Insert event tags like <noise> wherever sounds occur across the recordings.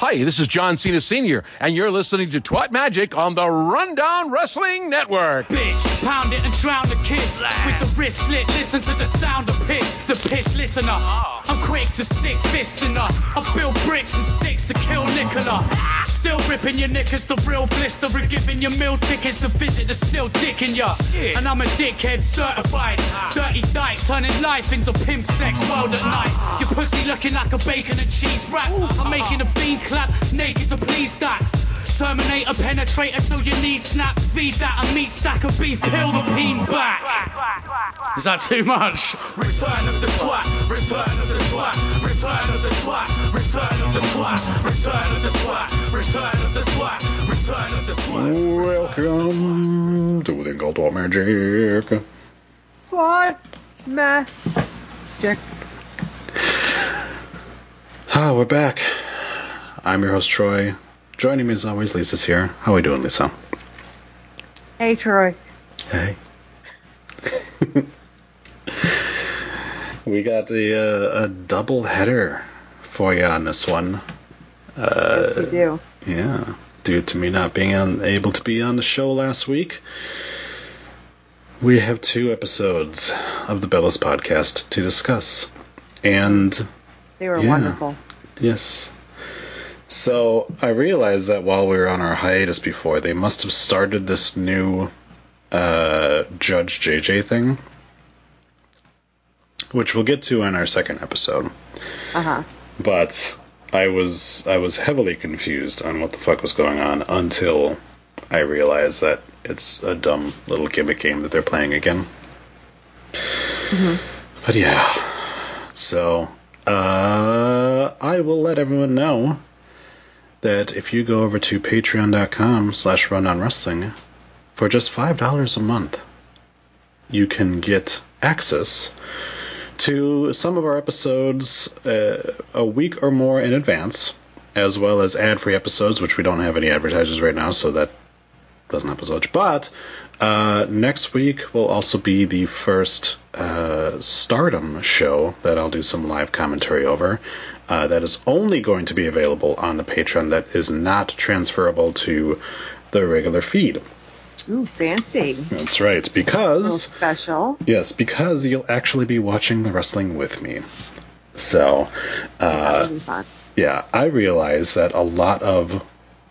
Hi, this is John Cena Sr., and you're listening to Twat Magic on the Rundown Wrestling Network. Bitch, pound it and drown the kids. With the wrist slit, listen to the sound of piss. The piss listener. Oh. I'm quick to stick fists in her. I build bricks and sticks to kill Nicola. Ah. Still ripping your knickers, the real blister, and giving your meal tickets to visit the still dick in ya. And I'm a dickhead certified. Dirty dyke, turning life into pimp sex world at night. Your pussy looking like a bacon and cheese wrap. I'm making a bean clap, naked to please that. Terminator penetrator till your knees snap. Feed that a meat stack of beef, peel the peen back. Is that too much? Return of the twat, return of the twat, return of the twat, return of the twat, return of the twat, return of the twat, return of the twat. Welcome to the Gold War Magic. What? Magic. Ah, we're back. I'm your host Troy. Joining me as always, Lisa's here. How are we doing, Lisa? Hey, Troy. Hey. <laughs> we got a, uh, a double header for you on this one. yes, we do. Yeah, due to me not being on, able to be on the show last week, we have two episodes of the Bellas podcast to discuss. And They were Yeah. wonderful. yes. So I realized that while we were on our hiatus before, they must have started this new uh, Judge JJ thing, which we'll get to in our second episode. Uh huh. but I was I was heavily confused on what the fuck was going on until I realized that it's a dumb little gimmick game that they're playing again. Mhm. But yeah, so uh, I will let everyone know that if you go over to patreon.com slash rundown wrestling for just five dollars a month, you can get access to some of our episodes uh, a week or more in advance, as well as ad free episodes, which we don't have any advertisers right now, so that doesn't help us much. But uh, next week will also be the first uh, Stardom show that I'll do some live commentary over. Uh, that is only going to be available on the Patreon, that is not transferable to the regular feed. Ooh, fancy. That's right, because. special. Yes, because you'll actually be watching the wrestling with me. So, uh, would be fun. yeah, I realize that a lot of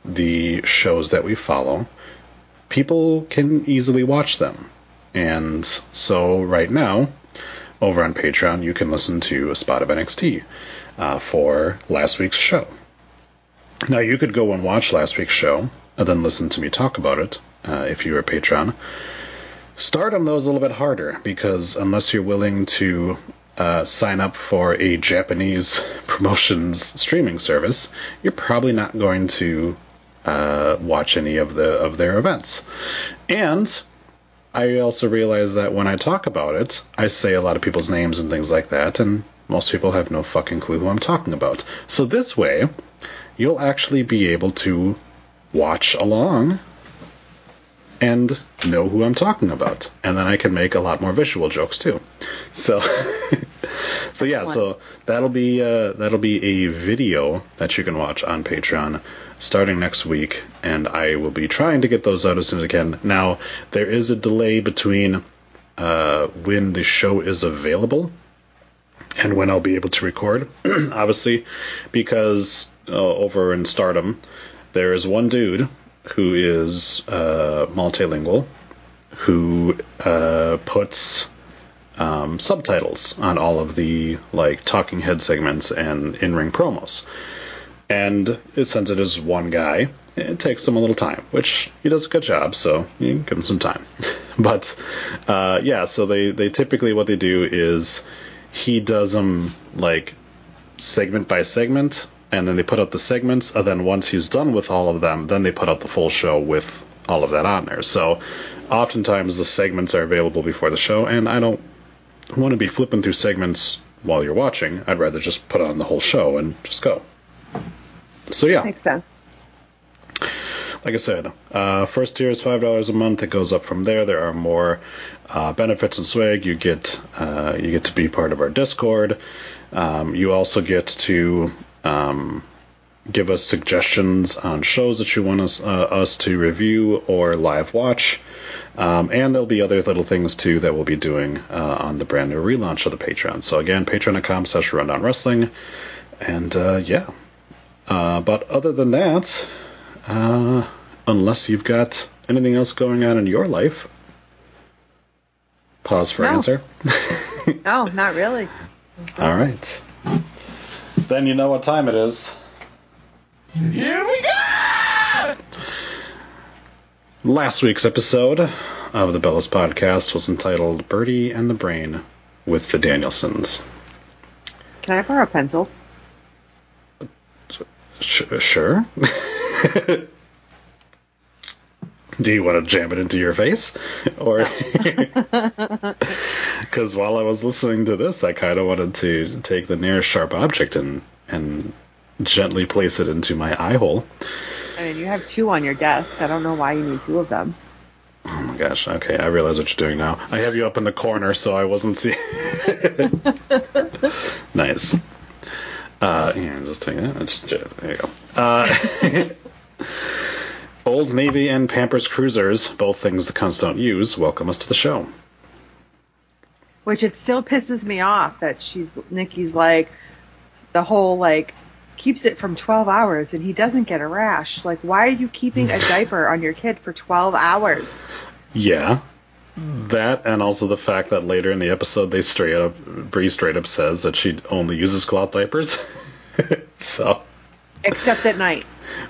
the shows that we follow, people can easily watch them. And so, right now, over on Patreon, you can listen to a spot of NXT uh, for last week's show. Now, you could go and watch last week's show and then listen to me talk about it uh, if you're a Patreon. Stardom, though, is a little bit harder because unless you're willing to uh, sign up for a Japanese <laughs> promotions streaming service, you're probably not going to uh, watch any of the of their events. And I also realize that when I talk about it, I say a lot of people's names and things like that, and most people have no fucking clue who I'm talking about. So this way, you'll actually be able to watch along and know who I'm talking about. And then I can make a lot more visual jokes too. So <laughs> So yeah, so that'll be uh, that'll be a video that you can watch on Patreon starting next week and I will be trying to get those out as soon as I can. Now, there is a delay between uh, when the show is available and when I'll be able to record. <clears throat> Obviously, because uh, over in Stardom, there is one dude who is uh, multilingual who uh, puts um, subtitles on all of the like talking head segments and in-ring promos. And it, since it is one guy, it takes him a little time, which he does a good job, so you give him some time. <laughs> but uh, yeah, so they, they typically what they do is he does them like segment by segment, and then they put out the segments, and then once he's done with all of them, then they put out the full show with all of that on there. So oftentimes the segments are available before the show, and I don't want to be flipping through segments while you're watching. I'd rather just put on the whole show and just go. So yeah, Makes sense. like I said, uh, first tier is five dollars a month. It goes up from there. There are more uh, benefits and swag. You get uh, you get to be part of our Discord. Um, you also get to um, give us suggestions on shows that you want us, uh, us to review or live watch. Um, and there'll be other little things too that we'll be doing uh, on the brand new relaunch of the Patreon. So again, patreon.com slash rundown wrestling. And uh, yeah. Uh, but other than that, uh, unless you've got anything else going on in your life, pause for No. answer. No, <laughs> not really. All right. Then you know what time it is. Here we go! Last week's episode of the Bellas podcast was entitled Birdie and the Brain with the Danielsons. Can I borrow a pencil? Sh- sure. <laughs> Do you want to jam it into your face? Or. Because <laughs> while I was listening to this, I kind of wanted to take the nearest sharp object and, and gently place it into my eye hole. I mean, you have two on your desk. I don't know why you need two of them. Oh my gosh. Okay, I realize what you're doing now. I have you up in the corner, so I wasn't seeing. <laughs> nice. Uh, here, just take that. Just, there you go. Uh, <laughs> <laughs> Old Navy and Pampers Cruisers, both things the cunts don't use, welcome us to the show. Which it still pisses me off that she's Nikki's like the whole like keeps it from 12 hours and he doesn't get a rash. Like why are you keeping a <laughs> diaper on your kid for 12 hours? Yeah. That and also the fact that later in the episode they straight up Brie straight up says that she only uses cloth diapers. <laughs> so Except at night.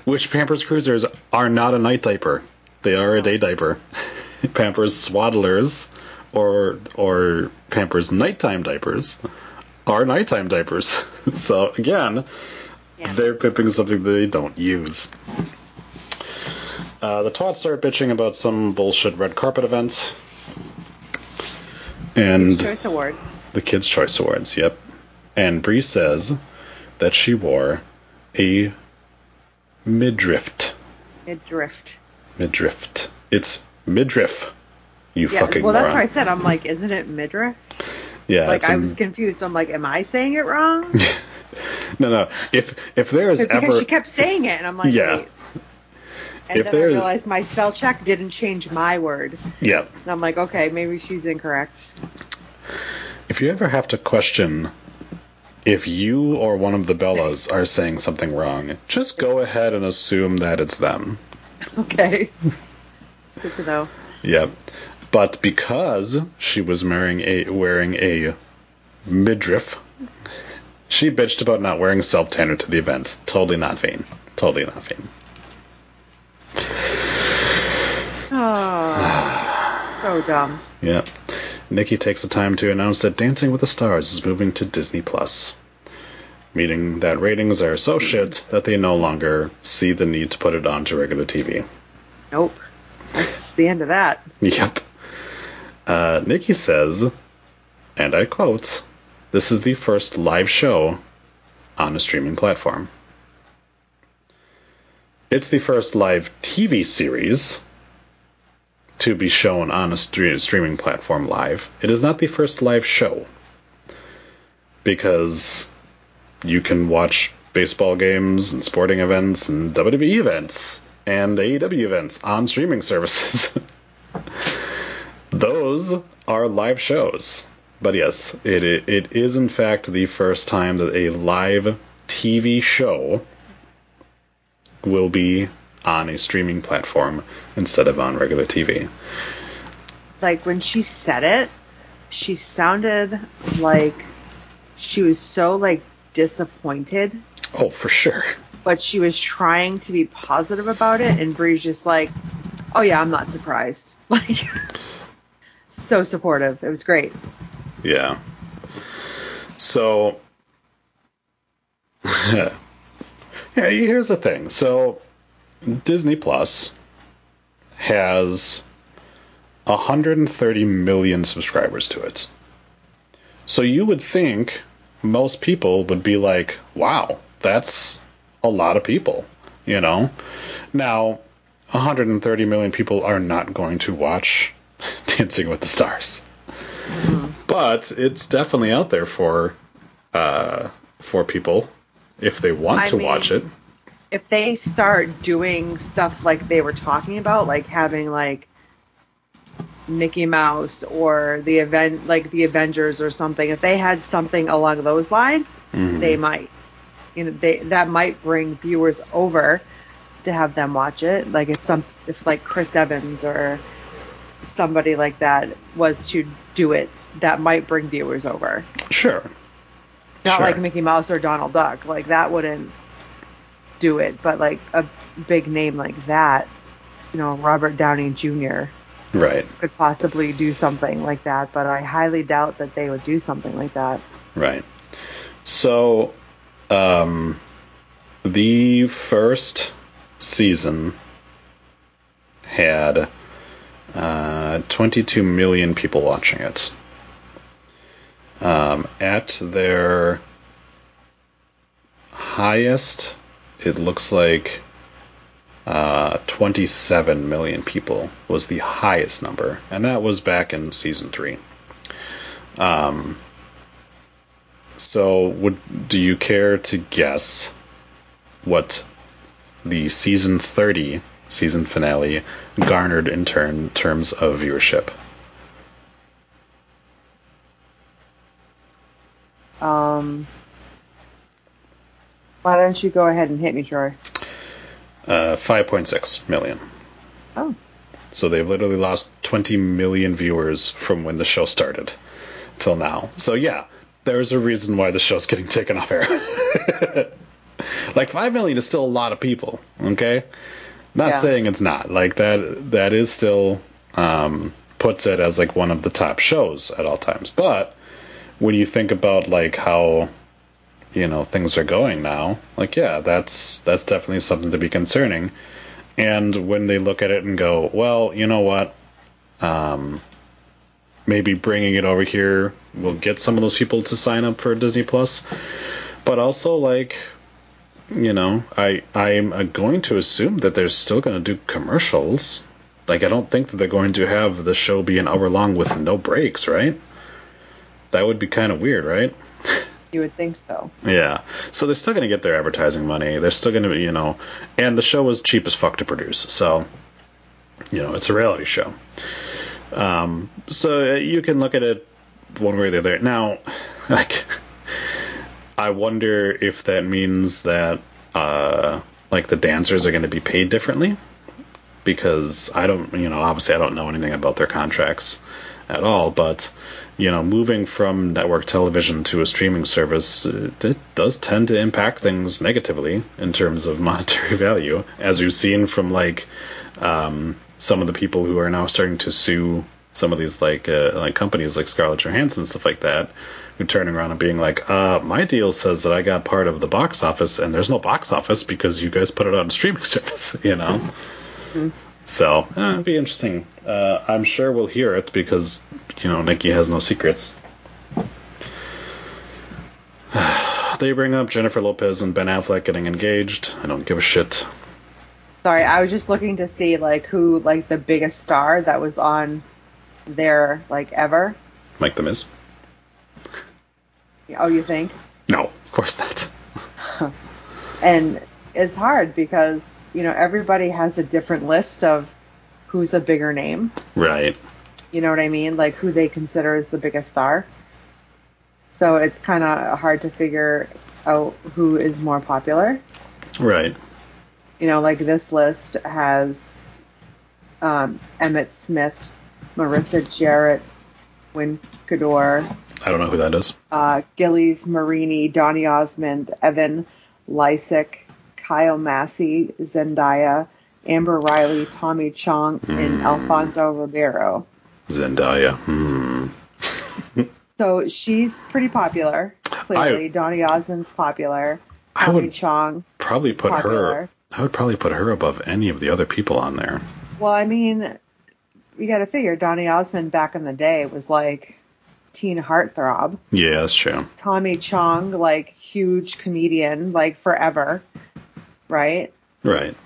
Which Pampers Cruisers are not a night diaper. They are a day diaper. <laughs> Pampers Swaddlers or or Pampers nighttime diapers are nighttime diapers. <laughs> so again, Yeah. they're pimping something they don't use. Uh, the twats start bitching about some bullshit red carpet event. And Choice Awards. the Kids' Choice Awards, yep. And Brie says that she wore a midriff. Midriff. Midriff. It's midriff. You Yeah, fucking well, that's moron. what I said. I'm like, isn't it midriff? Yeah, Like, I a- was confused. I'm like, am I saying it wrong? <laughs> no, no. If if there is because ever she kept saying it, and I'm like, Yeah. wait. And If then I realized my spell check didn't change my word. yeah, And I'm like, okay, maybe she's incorrect. if you ever have to question if you or one of the Bellas are saying something wrong, just go ahead and assume that it's them. Okay. it's good to know. Yep. But because she was wearing a wearing a midriff, she bitched about not wearing self tanner to the event. Totally not vain. Totally not vain. Oh, so dumb. Yeah. Nikki takes the time to announce that Dancing with the Stars is moving to Disney Plus, meaning that ratings are so shit that they no longer see the need to put it onto regular TV. Nope. That's the end of that. Yep. Uh, Nikki says, and I quote, This is the first live show on a streaming platform. It's the first live TV series to be shown on a stre- streaming platform live. It is not the first live show because you can watch baseball games and sporting events and WWE events and AEW events on streaming services. <laughs> Those are live shows. But yes, it it is in fact the first time that a live TV show will be on a streaming platform instead of on regular TV. Like, when she said it, she sounded like she was so, like, disappointed, Oh, for sure. but she was trying to be positive about it, and Brie's just like, oh, yeah, I'm not surprised. <laughs> Like, so supportive. It was great. Yeah. So, <laughs> yeah, here's the thing. So, Disney Plus has 130 million subscribers to it. So you would think most people would be like, "Wow, that's a lot of people," you know. Now, 130 million people are not going to watch <laughs> Dancing with the Stars but it's definitely out there for uh, for people if they want I to mean- watch it. if they start doing stuff like they were talking about, like having like Mickey Mouse or the event like the Avengers or something, if they had something along those lines, Mhm. they might you know, they that might bring viewers over to have them watch it. Like if some if like Chris Evans or somebody like that was to do it, that might bring viewers over. Sure. Not Sure. like Mickey Mouse or Donald Duck. Like that wouldn't do it, but like a big name like that, you know, Robert Downey Jr. Right. could possibly do something like that, but I highly doubt that they would do something like that. Right. So, um, the first season had uh, 22 million people watching it. Um, at their highest, it looks like uh, 27 million people was the highest number, and that was back in season three. Um, so, would do you care to guess what the season 30 season finale garnered in turn terms of viewership? Um, why don't you go ahead and hit me, Troy? Uh, 5.6 million. Oh, So they've literally lost 20 million viewers from when the show started till now. So yeah, there's a reason why the show's getting taken off air. <laughs> like 5 million is still a lot of people, okay? Not Yeah. saying it's not. Like that that is still um puts it as like one of the top shows at all times. But when you think about like how you know things are going now, like yeah, that's that's definitely something to be concerning. And when they look at it and go, well, you know what? Um, maybe bringing it over here will get some of those people to sign up for Disney Plus. But also, like, you know, I I'm uh, going to assume that they're still going to do commercials. Like, I don't think that they're going to have the show be an hour long with no breaks, right? That would be kind of weird, right? you would think so. Yeah. So they're still going to get their advertising money. They're still going to, you know, and the show was cheap as fuck to produce. So, you know, it's a reality show. Um, so uh, you can look at it one way or the other. Now, <laughs> like, I wonder if that means that, uh, like, the dancers are going to be paid differently. Because I don't, you know, obviously I don't know anything about their contracts at all, but you know, moving from network television to a streaming service, it does tend to impact things negatively in terms of <laughs> monetary value, as we've seen from like um, some of the people who are now starting to sue some of these like uh, like companies like Scarlett Johansson and stuff like that, who turning around and being like, uh, my deal says that I got part of the box office, and there's no box office because you guys put it on a streaming <laughs> service, you know. So uh, it'd be interesting. Uh, I'm sure we'll hear it because you know Nikki has no secrets. <sighs> they bring up Jennifer Lopez and Ben Affleck getting engaged. I don't give a shit. Sorry, I was just looking to see like who like the biggest star that was on there like ever. Mike the Miz. Oh, you think? No, of course not. <laughs> And it's hard because you know everybody has a different list of who's a bigger name. Right. You know what I mean? Like who they consider as the biggest star. So it's kind of hard to figure out who is more popular. Right. You know, like this list has um, Emmitt Smith, Marissa Jaret, Winkador, I don't know who that is. uh, Gillies Marini, Donny Osmond, Evan Lysacek, Kyle Massey, Zendaya, Amber Riley, Tommy Chong, and Alfonso Ribeiro. Zendaya. Hmm. So she's pretty popular. Clearly, I- Donny Osmond's popular. I Tommy would Chong. probably put her. I would probably put her above any of the other people on there. Well, I mean, you got to figure Donny Osmond back in the day was like teen heartthrob. Yeah, that's true. Tommy Chong, like huge comedian, like forever, right? Right.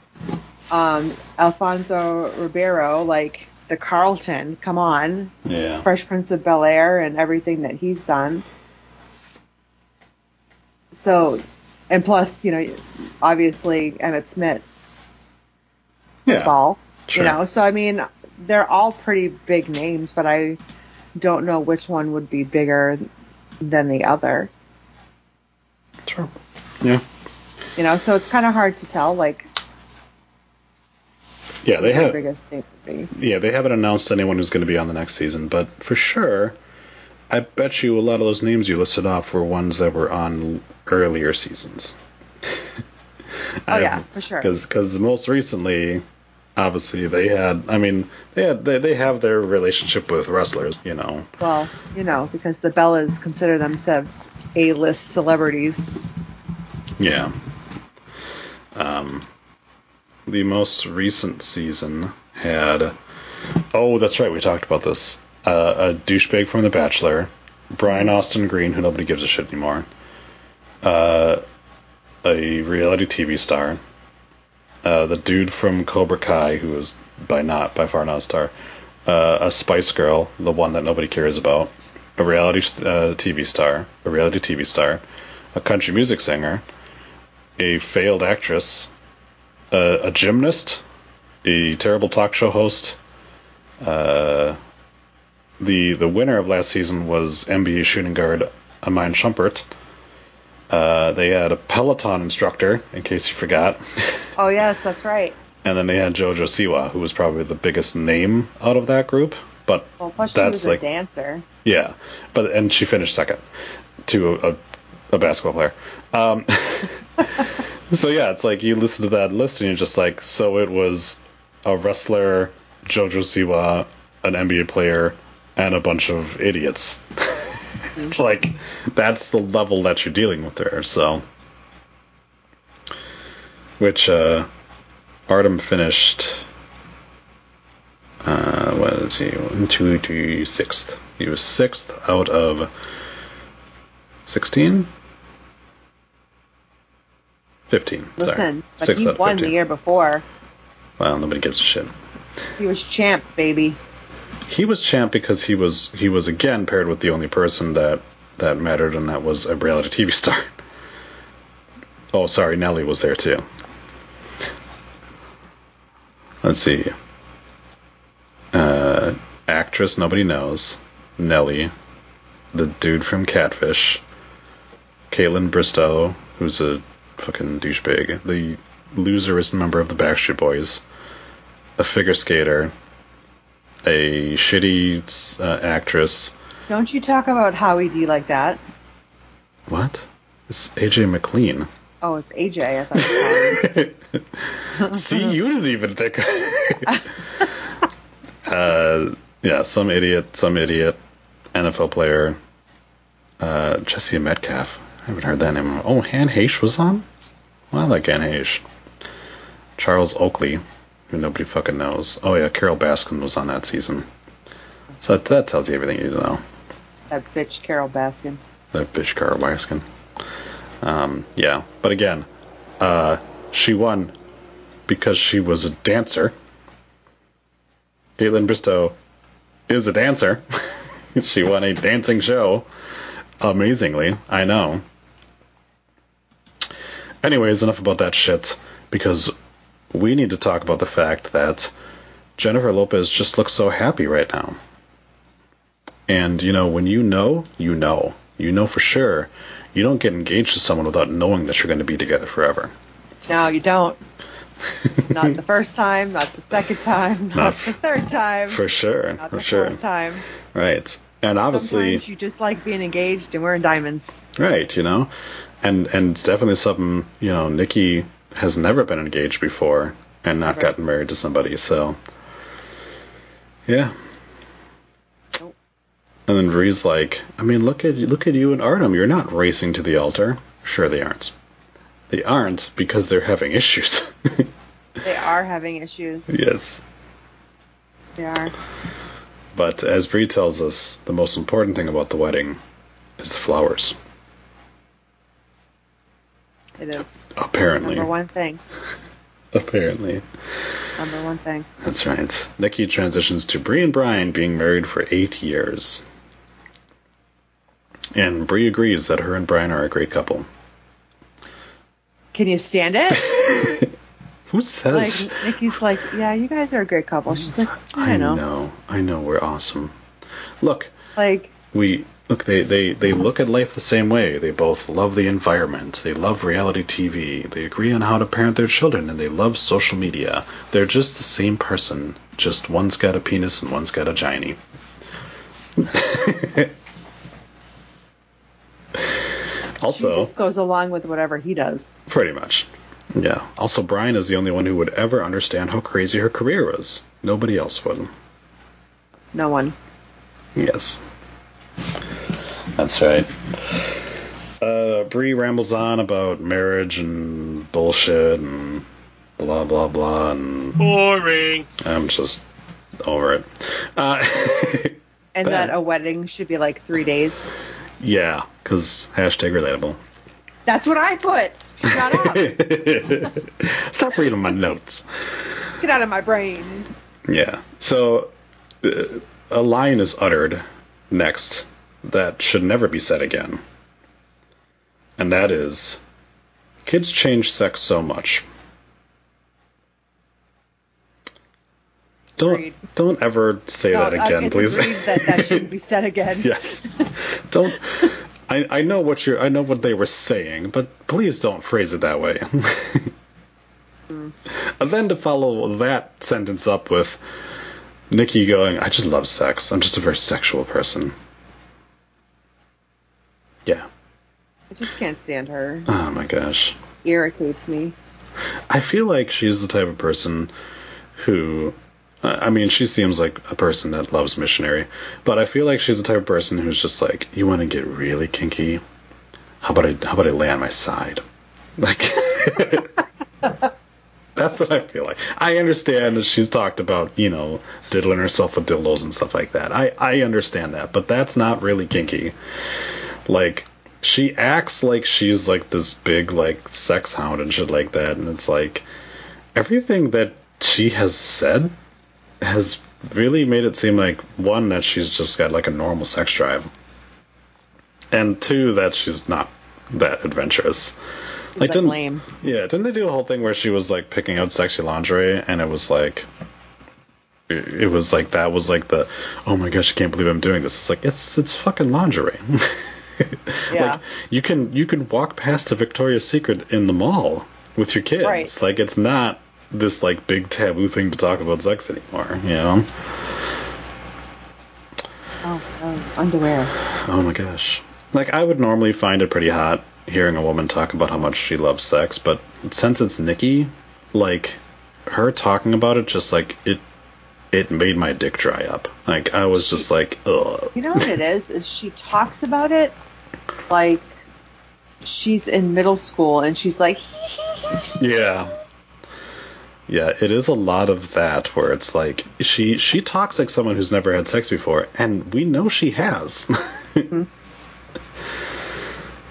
um, Alfonso Ribeiro, like the Carlton, come on, Yeah. Fresh Prince of Bel Air and everything that he's done. So, And plus, you know, obviously Emmitt Smith Yeah. ball. Sure. You know, so I mean, they're all pretty big names, but I don't know which one would be bigger than the other. True. Yeah. You know, so it's kind of hard to tell. Like, Yeah, they have. biggest name would be. Yeah, they haven't announced anyone who's going to be on the next season, but for sure, I bet you a lot of those names you listed off were ones that were on earlier seasons. <laughs> Oh, yeah, for sure. Because most recently, obviously, they had. I mean, they had they, they have their relationship with wrestlers. You know. Well, you know, because the Bellas consider themselves A-list celebrities. Yeah. Um, the most recent season had. Oh, that's right. We talked about this. Uh, a douchebag from The Bachelor, Brian Austin Green, who nobody gives a shit anymore. Uh, a reality TV star. Uh, the dude from Cobra Kai, who is by not by far not a star. Uh, a Spice Girl, the one that nobody cares about. A reality uh, TV star, a reality TV star, a country music singer, a failed actress, a, a gymnast, a terrible talk show host. Uh, the the winner of last season was NBA shooting guard Iman Shumpert. Uh, they had a Peloton instructor, in case you forgot, <laughs> Oh yes, that's right. and then they had JoJo Siwa, who was probably the biggest name out of that group. But Well, plus she that's was like a dancer. yeah, but and she finished second to a, a, a basketball player. Um, <laughs> <laughs> so yeah, it's like you listen to that list and you're just like, so it was a wrestler, JoJo Siwa, an NBA player, and a bunch of idiots. <laughs> like that's the level that you're dealing with there. So, which uh, Artem finished. Uh, what is he? One, two, two, sixth. He was sixth out of sixteen. Fifteen. Listen, sorry. but he out won the year before. Well, nobody gives a shit. He was champ, baby. He was champ because he was he was again paired with the only person that that mattered, and that was a reality TV <laughs> star. Oh, sorry, Nelly was there too. Let's see. Uh, actress nobody knows. Nelly, the dude from Catfish, Kaitlyn Bristowe, who's a fucking douchebag, the loserest member of the Backstreet Boys, a figure skater, a shitty uh, actress. Don't you talk about Howie D like that? What? It's AJ McLean. Oh, it's AJ. I thought it was <laughs> See, you didn't even think. <laughs> uh, yeah, some idiot, some idiot, NFL player. Uh, Jesse Metcalfe. I haven't heard that name. Oh, Anne Heche was on. Well, I like Anne Heche. Charles Oakley, who nobody fucking knows. Oh yeah, Carole Baskin was on that season. So that, that tells you everything you need to know. that bitch Carole Baskin. That bitch Carole Baskin. Um, yeah, but again, uh, she won because she was a dancer. Kaitlyn Bristowe is a dancer. <laughs> she won a dancing show. Amazingly, I know. Anyways, enough about that shit because we need to talk about the fact that Jennifer Lopez just looks so happy right now. And you know, when you know, you know. You know for sure. You don't get engaged to someone without knowing that you're going to be together forever. No, you don't. <laughs> Not the first time, not the second time, not, Not the third time, For sure, not for the sure. fourth time. Right. And obviously, Sometimes you just like being engaged and wearing diamonds. right, you know. And and it's definitely something, you know, Nikki has never been engaged before and not Never. gotten married to somebody, so yeah. Nope. And then Brie's like, I mean, look at look at you and Artem. You're not racing to the altar. Sure, they aren't. They aren't because they're having issues. <laughs> They are having issues. yes. They are. But as Brie tells us, the most important thing about the wedding is the flowers. It is. Apparently. Number one thing. <laughs> Apparently. Number one thing. That's right. Nikki transitions to Brie and Brian being married for eight years. And Brie agrees that her and Brian are a great couple. Can you stand it? <laughs> Who says? like Nikki's like, yeah, you guys are a great couple. She's like, I, I know. know. I know. We're awesome. Look, Like, we look. They they they look at life the same way. They both love the environment. They love reality TV. They agree on how to parent their children, and they love social media. They're just the same person. Just one's got a penis and one's got a giny. <laughs> she also, just goes along with whatever he does. Pretty much. Yeah. Also, Brian is the only one who would ever understand how crazy her career was. Nobody else would. No one. Yes. That's right. Uh, Brie rambles on about marriage and bullshit and blah blah blah, and Boring. I'm just over it. Uh, <laughs> And Bad. <laughs> that a wedding should be like three days. yeah, because hashtag relatable. That's what I put. Shut up. <laughs> Stop reading my notes. Get out of my brain. Yeah. So uh, a line is uttered next that should never be said again. And that is kids change sex so much. Don't Agreed. don't ever say No, that again, please. that that shouldn't be said <laughs> again. yes. Don't I, I know what you're I know what they were saying, but please don't phrase it that way. Hmm. <laughs> And then to follow that sentence up with Nikki going, I just love sex. I'm just a very sexual person. Yeah. I just can't stand her. Oh my gosh. Irritates me. I feel like she's the type of person who I mean, she seems like a person that loves missionary, but I feel like she's the type of person who's just like, you want to get really kinky? How about I how about I lay on my side? Like <laughs> That's what I feel like. I understand that she's talked about, you know, diddling herself with dildos and stuff like that. I I understand that, but that's not really kinky. Like she acts like she's like this big like sex hound and shit like that, and it's like everything that she has said has really made it seem like one that she's just got like a normal sex drive, and two that she's not that adventurous. Like didn't lame. yeah didn't they do a whole thing where she was like picking out sexy lingerie and it was like it was like that was like the oh my gosh I can't believe I'm doing this. It's like it's it's fucking lingerie. <laughs> Yeah. Like you can you can walk past a Victoria's Secret in the mall with your kids. Right. Like it's not this like big taboo thing to talk about sex anymore. You know? Oh, oh, underwear. Oh my gosh. Like I would normally find it pretty hot hearing a woman talk about how much she loves sex, but since it's Nikki, like her talking about it just like it it made my dick dry up. Like I was just like, ugh. You know what it is? Is she talks about it like she's in middle school and she's like, Yeah. Yeah, it is a lot of that where it's like she she talks like someone who's never had sex before, and we know she has. <laughs> Mm-hmm.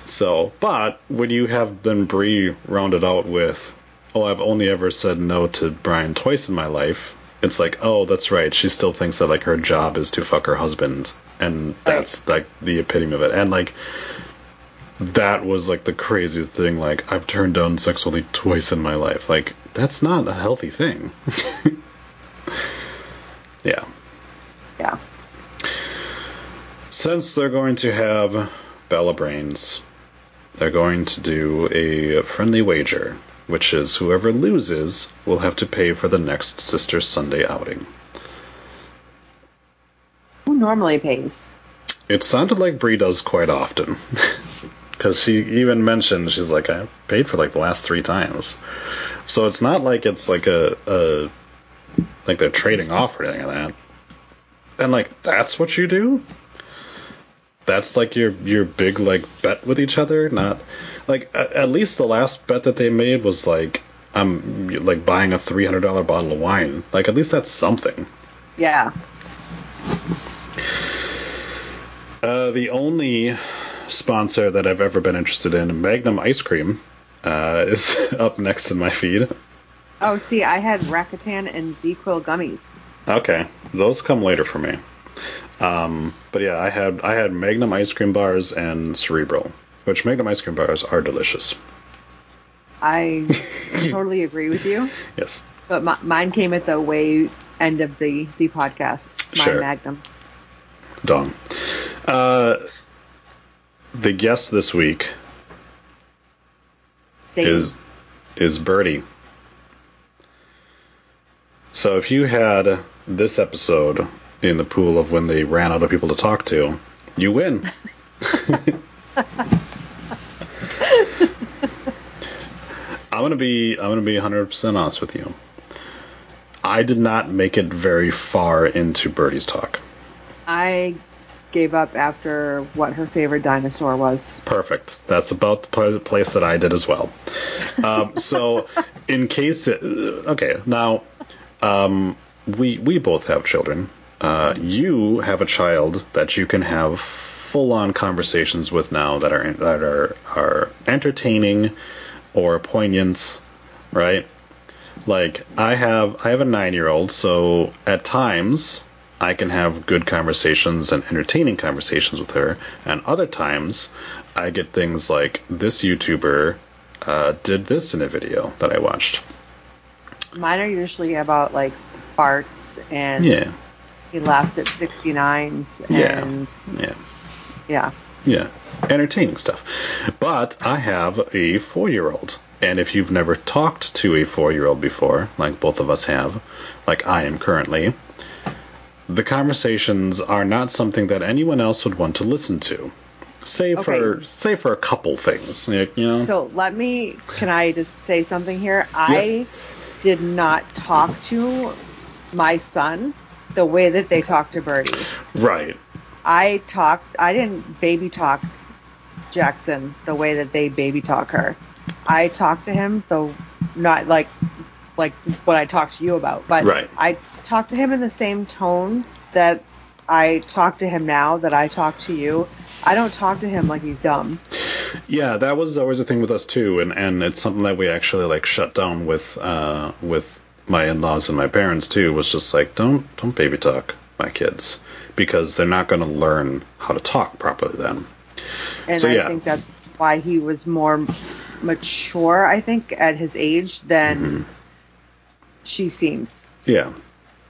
So, but when you have then Brie rounded out with, "Oh, I've only ever said no to Brian twice in my life," it's like, "Oh, that's right. She still thinks that like her job is to fuck her husband, and that's like the epitome of it." And like that was like the craziest thing. Like I've turned down sex only twice in my life. Like that's not a healthy thing. <laughs> yeah. yeah. Since they're going to have Bella Brains, they're going to do a friendly wager, which is whoever loses will have to pay for the next Sister Sunday outing. Who normally pays? It sounded like Brie does quite often. <laughs> Because she even mentioned, she's like, I paid for like the last three times. So it's not like it's like a, a like they're trading off or anything like that. And like, that's what you do? That's like your your big like bet with each other, not like at, at least the last bet that they made was like I'm like buying a three hundred dollar bottle of wine. Like at least that's something. Yeah. Uh, the only sponsor that I've ever been interested in, Magnum Ice Cream, uh, is <laughs> up next in my feed. Oh, see, I had Rakuten and ZzzQuil gummies. Okay, those come later for me. Um, but yeah, I had I had Magnum ice cream bars and Cerebral, which Magnum ice cream bars are delicious. I <laughs> totally agree with you, Yes. but my, mine came at the way end of the the podcast. My Sure. Magnum. Dong. Uh, the guest this week Satan. is is Birdie. So if you had this episode in the pool of when they ran out of people to talk to, you win. <laughs> I'm gonna be I'm gonna be 100% honest with you. I did not make it very far into Birdie's talk. I gave up after what her favorite dinosaur was. Perfect. That's about the place that I did as well. Um, <laughs> so, in case, it, okay, now um, we we both have children. Uh, you have a child that you can have full-on conversations with now that are that are are entertaining or poignant, right? Like I have I have a nine-year-old, so at times I can have good conversations and entertaining conversations with her, and other times I get things like this YouTuber uh, did this in a video that I watched. Mine are usually about like farts and Yeah, he laughs at 69s yeah, and yeah, yeah. yeah, entertaining stuff. But I have a four-year-old, and if you've never talked to a four-year-old before, like both of us have, like I am currently, the conversations are not something that anyone else would want to listen to. Say Okay. for say for a couple things, you you know. So let me, can I just say something here? I did not talk to my son the way that they talk to Birdie. right. I talked, I didn't baby talk Jackson the way that they baby talk her. I talked to him though not like like what I talked to you about, but Right. I talked to him in the same tone that I talk to him now that I talk to you. I don't talk to him like he's dumb. Yeah, that was always a thing with us too, and and it's something that we actually like shut down with uh with my in-laws and my parents too. Was just like don't don't baby talk my kids because they're not going to learn how to talk properly then. And So, I yeah. think that's why he was more mature, I think, at his age than Mm-hmm. She seems. Yeah,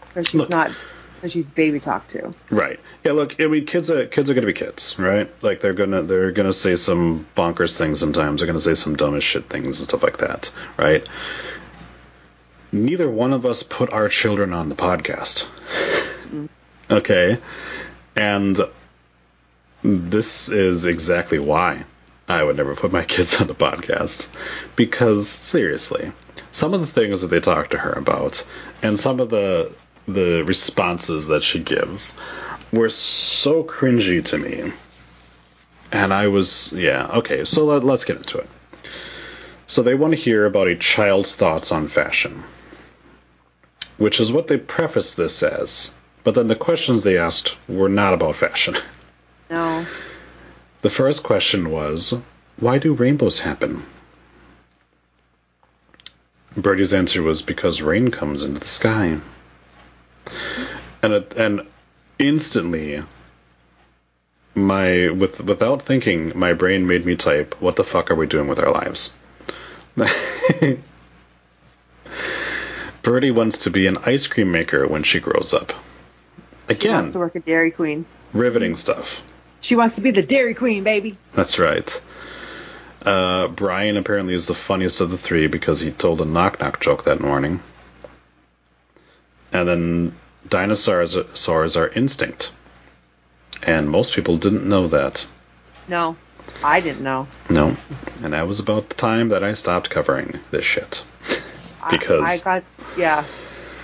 Because she's Look. not, because she's baby talked to. right. Yeah, look, I mean, kids are kids are going to be kids, right? Like they're gonna they're gonna say some bonkers things sometimes. They're gonna say some dumbest shit things and stuff like that, right? Neither one of us put our children on the podcast. Mm. <laughs> Okay. And this is exactly why I would never put my <laughs> kids on the podcast. Because seriously, some of the things that they talk to her about and some of the the responses that she gives were so cringy to me. And I was yeah, okay, so let, let's get into it. So they want to hear about a child's thoughts on fashion. Which is what they preface this as. But then the questions they asked were not about fashion. No. The first question was, why do rainbows happen? Birdie's answer was because rain comes into the sky. And it, and instantly my with without thinking, my brain made me type, what the fuck are we doing with our lives? <laughs> Birdie wants to be an ice cream maker when she grows up. She Again, wants to work at Dairy Queen. riveting stuff. She wants to be the Dairy Queen, baby. That's right. Uh, Brian apparently is the funniest of the three because he told a knock knock joke that morning. And then dinosaurs are instinct. And most people didn't know that. No, I didn't know. No. And that was about the time that I stopped covering this shit. I- Because- I, got, yeah,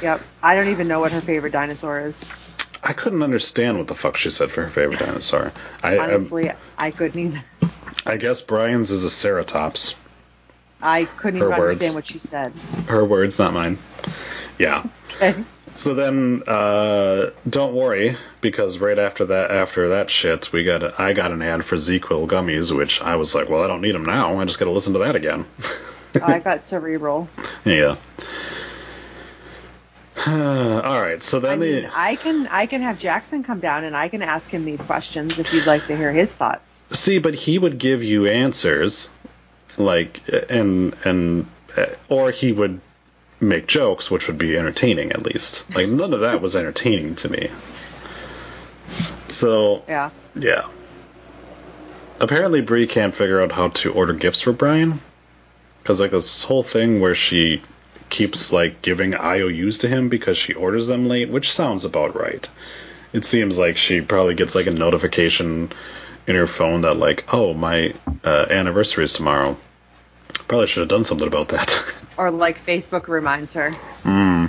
yep. I don't even know what her favorite dinosaur is. I couldn't understand what the fuck she said for her favorite dinosaur. I, I, Honestly, I couldn't either. I guess Brian's is a ceratops. I couldn't even words. understand what she said. Her words, not mine. Yeah. Okay. So then, uh, don't worry, because right after that, after that shit, we got a, I got an ad for ZzzQuil gummies, which I was like, well, I don't need them now. I just got to listen to that again. I <laughs> got cerebral. yeah. <sighs> All right. So then I mean, the I can I can have Jackson come down and I can ask him these questions if you'd like to hear his thoughts. see, but he would give you answers like and and uh, or he would make jokes which would be entertaining at least like none of that was entertaining to me so Yeah. yeah apparently Brie can't figure out how to order gifts for Brian because like this whole thing where she keeps like giving IOUs to him because she orders them late which sounds about right it seems like she probably gets like a notification in her phone that like oh my uh, anniversary is tomorrow probably should have done something about that <laughs> Or like Facebook reminds her. Hmm.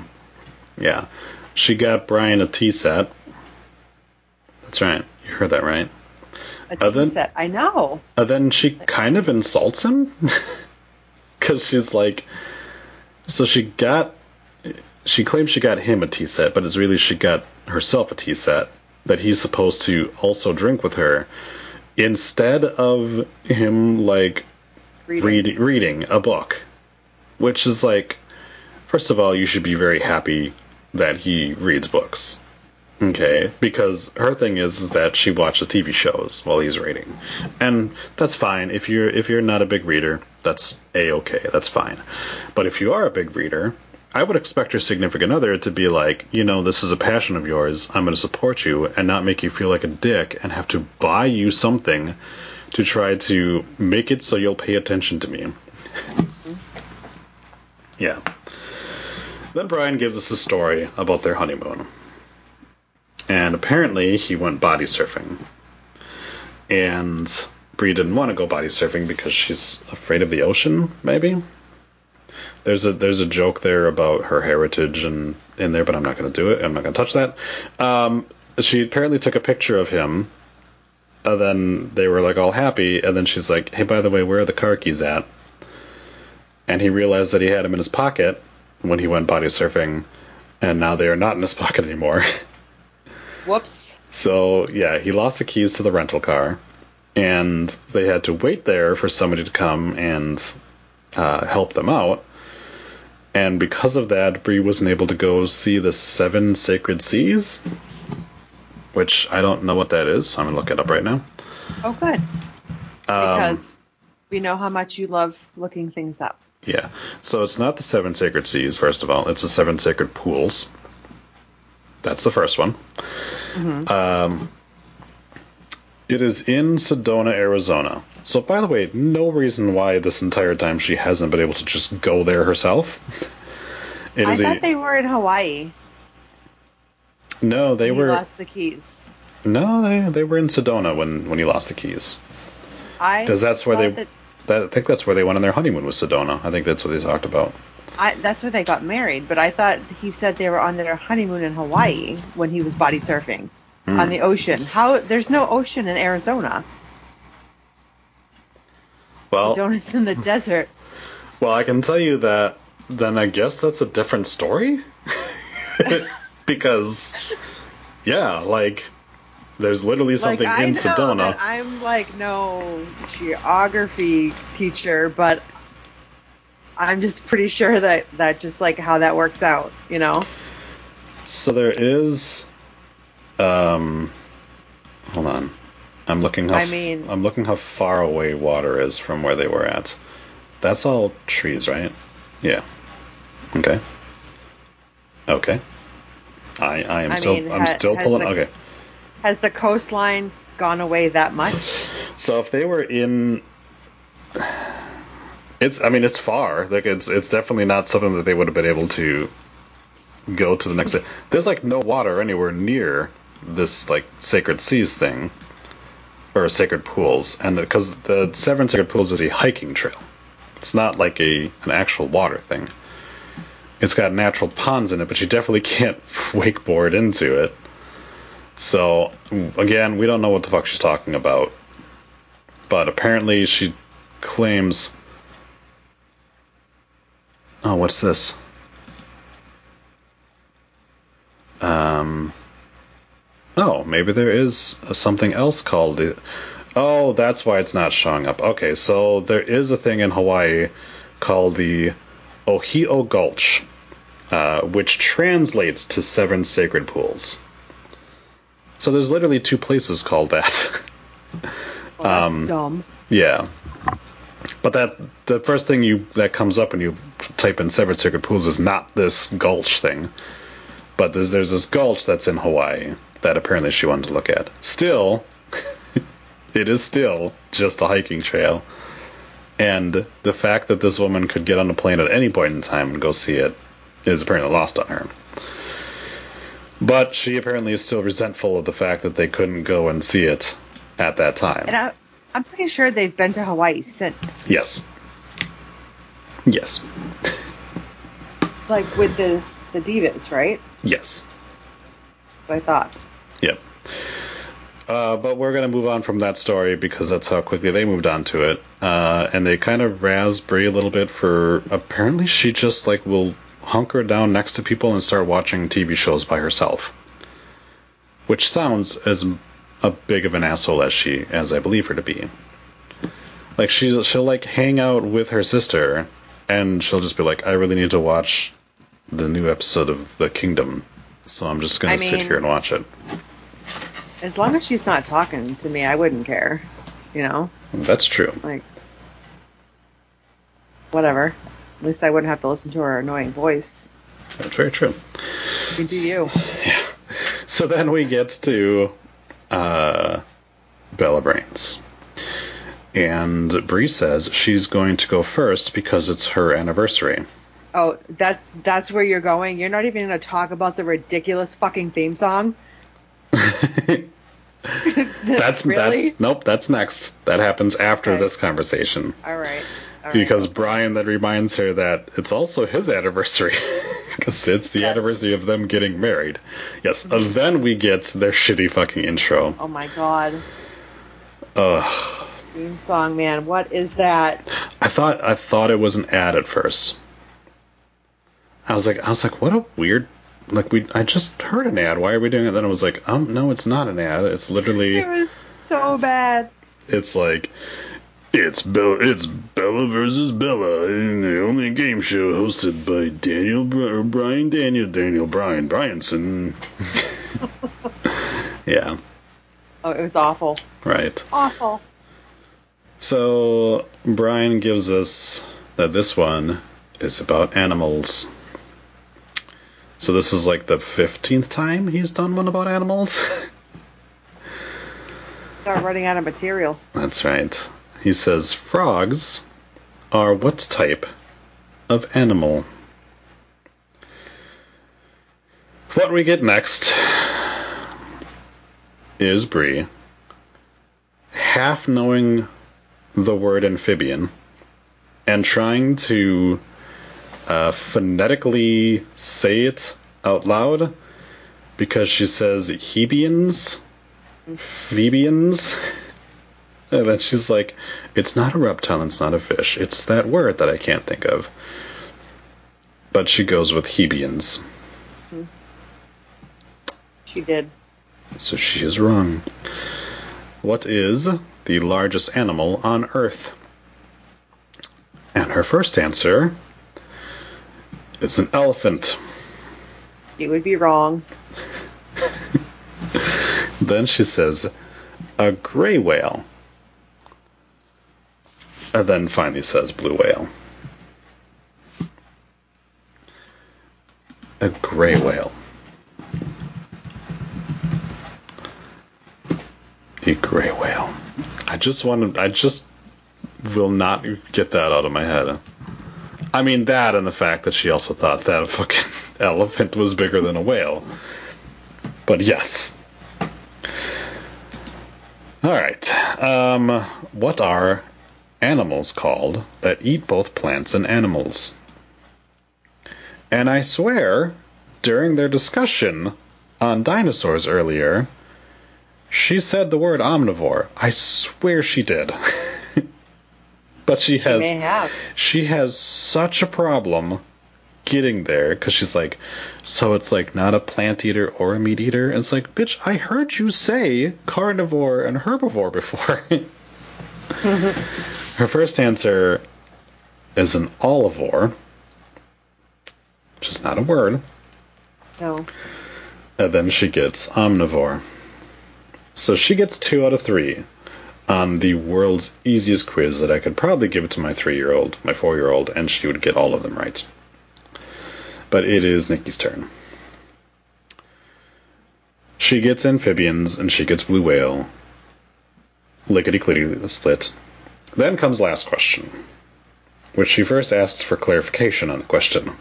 Yeah she got Bryan a tea set that's right you heard that right A Uh, tea then- set. I know. and then she kind of insults him <laughs> because she's like so she got she claims she got him a tea set but it's really she got herself a tea set that he's supposed to also drink with her instead of him like Reading. read, reading a book, which is like, first of all, you should be very happy that he reads books. Okay, because her thing is, is that she watches TV shows while he's reading, and that's fine. If you're if you're not a big reader, that's a okay. That's fine. But if you are a big reader, I would expect your significant other to be like, you know, this is a passion of yours. I'm going to support you and not make you feel like a dick and have to buy you something to try to make it so you'll pay attention to me. Mm-hmm. yeah. Then Bryan gives us a story about their honeymoon. And apparently he went body surfing. And Brie didn't want to go body surfing because she's afraid of the ocean, maybe? There's a there's a joke there about her heritage and in there, but I'm not going to do it. I'm not going to touch that. Um, she apparently took a picture of him and then they were like all happy, and then she's like, "Hey, by the way, where are the car keys at?" And he realized that he had them in his pocket when he went body surfing, and now they are not in his <laughs> pocket anymore. Whoops. so yeah, he lost the keys to the rental car, and they had to wait there for somebody to come and uh, help them out. And because of that, Brie wasn't able to go see the seven sacred seas, which I don't know what that is. I'm gonna look it up right now. Oh, good. Um, Because we know how much you love looking things up. Yeah. So it's not the seven sacred seas, first of all. It's the seven sacred pools. That's the first one. Um, it is in Sedona, Arizona. So, by the way, no reason why this entire time she hasn't been able to just go there herself. It I thought a, they were in Hawaii. no, they He were lost the keys. no, they they were in Sedona when when he lost the keys. I Because that's where they, that- that, I think that's where they went on their honeymoon was Sedona. I think that's what they talked about. I, that's where they got married, but I thought he said they were on their honeymoon in Hawaii when he was body surfing Hmm. on the ocean. How there's no ocean in Arizona. Well, Sedona's in the <laughs> desert. Well, I can tell you that then I guess that's a different story. <laughs> because, yeah, like, there's literally something like in Sedona. I'm like no geography teacher, but I'm just pretty sure that that just like how that works out, you know. So there is, um, hold on. I'm looking how I f- mean- I'm looking how far away water is from where they were at. That's all trees, right? Yeah. Okay. Okay. I I am I still mean, I'm ha- still pulling the- okay. Has the coastline gone away that much? So if they were in, it's I mean it's far. Like it's it's definitely not something that they would have been able to go to the next. There's like no water anywhere near this like sacred seas thing or sacred pools, and uh, because the seven sacred pools is a hiking trail. It's not like a an actual water thing. It's got natural ponds in it, but you definitely can't <laughs> wakeboard into it. So again, we don't know what the fuck she's talking about but apparently she claims. Oh, what's this? Um. Oh, maybe there is something else called it. Oh, that's why it's not showing up. Okay, so there is a thing in Hawaii called the Oheo Gulch, uh, which translates to Seven Sacred Pools. So there's literally two places called that. That's Um, dumb. Yeah. But that the first thing you that comes up when you type in severed sacred pools is not this gulch thing. But there's there's this gulch that's in Hawaii that apparently she wanted to look at. Still, <laughs> it is still just a hiking trail. And the fact that this woman could get on a plane at any point in time and go see it is apparently lost on her. But she apparently is still resentful of the fact that they couldn't go and see it at that time. And I, I'm pretty sure they've been to Hawaii since, Yes. Yes. like with the the divas, right? Yes. What I thought. Yep. Uh, but we're going to move on from that story because that's how quickly they moved on to it. Uh, and they kind of razz Brie a little bit for apparently she just like will hunker down next to people and start watching TV shows by herself. Which sounds as a big of an asshole as she as I believe her to be. Like she she'll like hang out with her sister and she'll just be like, I really need to watch the new episode of The Kingdom. So I'm just gonna I sit mean- here and watch it. As long as she's not talking to me, I wouldn't care. You know, That's true. like whatever. At least I wouldn't have to listen to her annoying voice. That's very true. You do you. So then we get to uh, Bella Brains. And Brie says she's going to go first because it's her anniversary. Oh, that's that's where you're going. You're not even going to talk about the ridiculous fucking theme song. <laughs> <laughs> That's Really? that's nope, that's next. That happens after Okay. this conversation. All right. All right. Because Bryan then reminds her that it's also his anniversary. <laughs> Because it's the Yes. anniversary of them getting married. Yes, and then we get their shitty fucking intro. Oh my god. Ugh. Theme song, man. What is that? I thought I thought it was an ad at first. I was like I was like, what a weird like we I just heard an ad. Why are we doing it? Then I was like, um no, it's not an ad. It's literally <laughs> It was so bad. it's like it's Bella it's Bella versus Bella in the only game show hosted by Daniel Br- or Brian Daniel Daniel Brian Bryanson. <laughs> yeah, Oh, it was awful. right. Awful. So Bryan gives us that this one is about animals. So this is like the fifteenth time he's done one about animals. <laughs> Start running out of material. That's right. He says frogs are what type of animal? What we get next is Brie half knowing the word amphibian and trying to uh, phonetically say it out loud because she says Hebians, Phoebians. <laughs> And then she's like, it's not a reptile, it's not a fish. It's that word that I can't think of. But she goes with Hebians. She did. So she is wrong. What is the largest animal on Earth? And her first answer is an elephant. You would be wrong. <laughs> Then she says, a gray whale. And then finally says blue whale. A gray whale. A gray whale. I just want to. I just will not get that out of my head. I mean, that and the fact that she also thought that a fucking <laughs> elephant was bigger than a whale. But yes. All right. Um, what are animals called that eat both plants and animals? And I swear, during their discussion on dinosaurs earlier, she said the word omnivore. I swear she did. <laughs> but she has have. she has such a problem getting there because she's like, so it's like not a plant eater or a meat eater. And it's like, bitch, I heard you say carnivore and herbivore before. <laughs> Her first answer is an olivore, which is not a word. No. And then she gets omnivore. So she gets two out of three on the world's easiest quiz that I could probably give it to my three year old, my four year old, and she would get all of them right. But it is Nikki's turn. She gets amphibians and she gets blue whale. Lickety clickety split. Then comes last question, which she first asks for clarification on the question.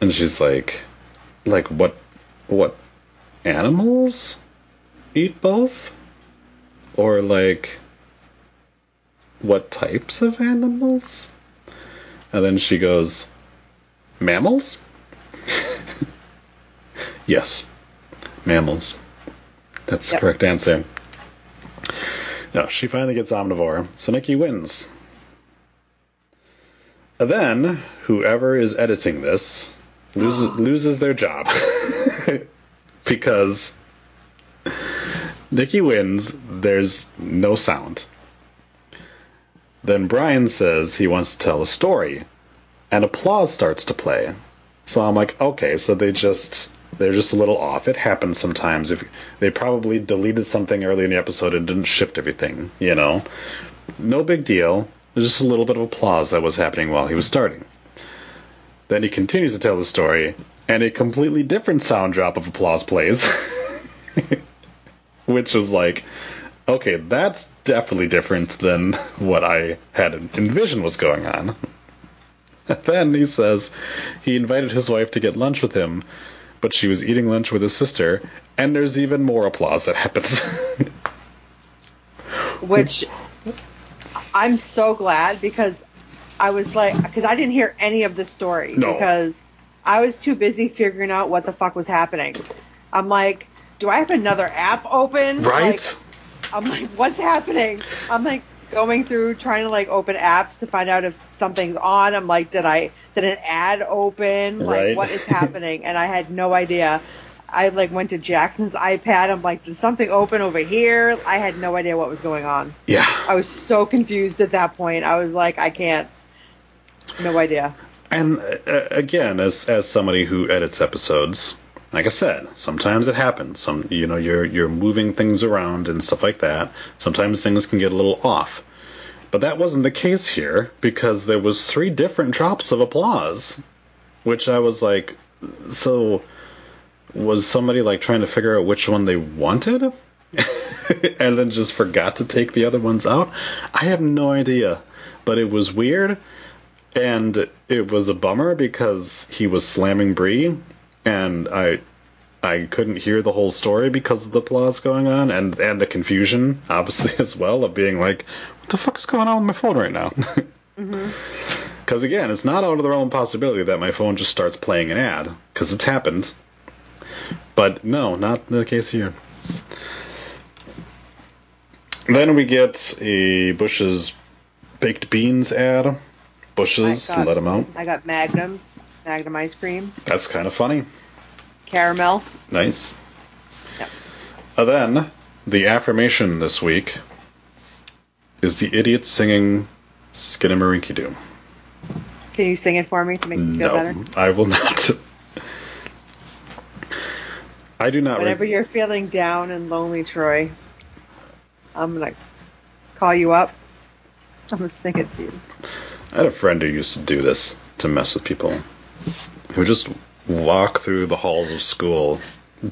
And she's like, like what, what animals eat both? Or like, what types of animals? And then she goes, mammals? <laughs> yes, mammals. That's the Yep. correct answer. No, she finally gets omnivore, so Nikki wins. And then, whoever is editing this loses, loses their job. <laughs> because Nikki wins, there's no sound. Then Bryan says he wants to tell a story, and applause starts to play. So I'm like, okay, so they just they're just a little off. It happens sometimes. If they probably deleted something early in the episode and didn't shift everything, you know, no big deal. There's just a little bit of applause that was happening while he was starting. Then he continues to tell the story, and a completely different sound drop of applause plays, <laughs> <laughs> which was like, okay, that's definitely different than what I had envisioned was going on. <laughs> then he says he invited his wife to get lunch with him, but she was eating lunch with his sister, and there's even more applause that happens. <laughs> which I'm so glad because I was like, because I didn't hear any of the story No. because I was too busy figuring out what the fuck was happening. I'm like, do I have another app open? right? Like, I'm like, what's happening? I'm like going through trying to like open apps to find out if something's on. I'm like, did I did an ad open? Like, Right. what is happening? And I had no idea. I like went to Jackson's iPad. I'm like, did something open over here? I had no idea what was going on. yeah. I was so confused at that point. I was like, I can't. No idea. And uh, again, as as somebody who edits episodes, like I said, sometimes it happens. Some you know you're you're moving things around and stuff like that. Sometimes things can get a little off. But that wasn't the case here because there was three different drops of applause, which I was like, so was somebody like trying to figure out which one they wanted? <laughs> and then just forgot to take the other ones out? I have no idea. But it was weird and it was a bummer because he was slamming Brie, and I I couldn't hear the whole story because of the applause going on, and and the confusion obviously <laughs> as well of being like, what the fuck is going on with my phone right now? Mm-hmm. Because again, it's not out of the realm of possibility that my phone just starts playing an ad because it's happened. But no, not the case here. Then we get a Bush's baked beans ad. Bushes, I got- let them out. I got Magnums, Magnum ice cream, That's kind of funny. caramel. Nice. Yep. And then the affirmation this week is the idiot singing Skinnamarink Doo. Can you sing it for me to make me feel No, better? I will not. I do not. Whenever Re- you're feeling down and lonely, Troy, I'm gonna call you up. I'm gonna sing it to you. I had a friend who used to do this to mess with people. Would just walk through the halls of school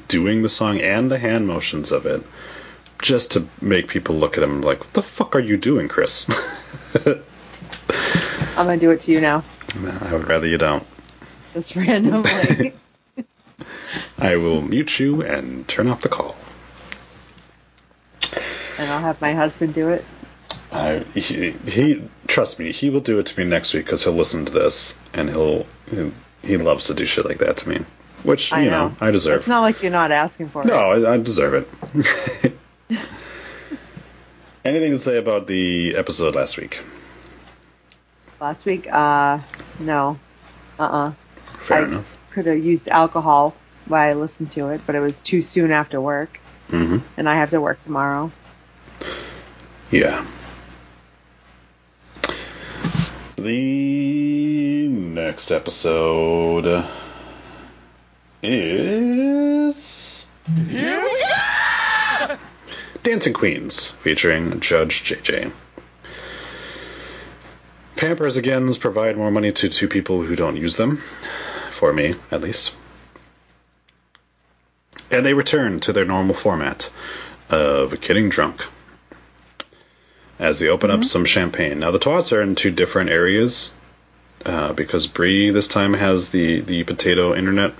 doing the song and the hand motions of it just to make people look at him like, what the fuck are you doing, Chris? <laughs> I'm gonna do it to you now. I would rather you don't. Just randomly. <laughs> I will mute you and turn off the call. and I'll have my husband do it. I, he, he, trust me, he will do it to me next week because he'll listen to this and he'll, he, he loves to do shit like that to me, which I you know. know, I deserve. It's not like you're not asking for No, it. No, I, I deserve it. <laughs> Anything to say about the episode last week? Last week, uh, no. Uh-uh. Fair I enough. could have used alcohol while I listened to it, but it was too soon after work, hmm and I have to work tomorrow. Yeah. The next episode is Here we go! Dancing Queens, featuring Judge JJ. Pampers Agains provide more money to two people who don't use them, for me at least. And they return to their normal format of getting drunk as they open up some champagne. Now the twats are in two different areas uh, because Brie this time has the the potato internet.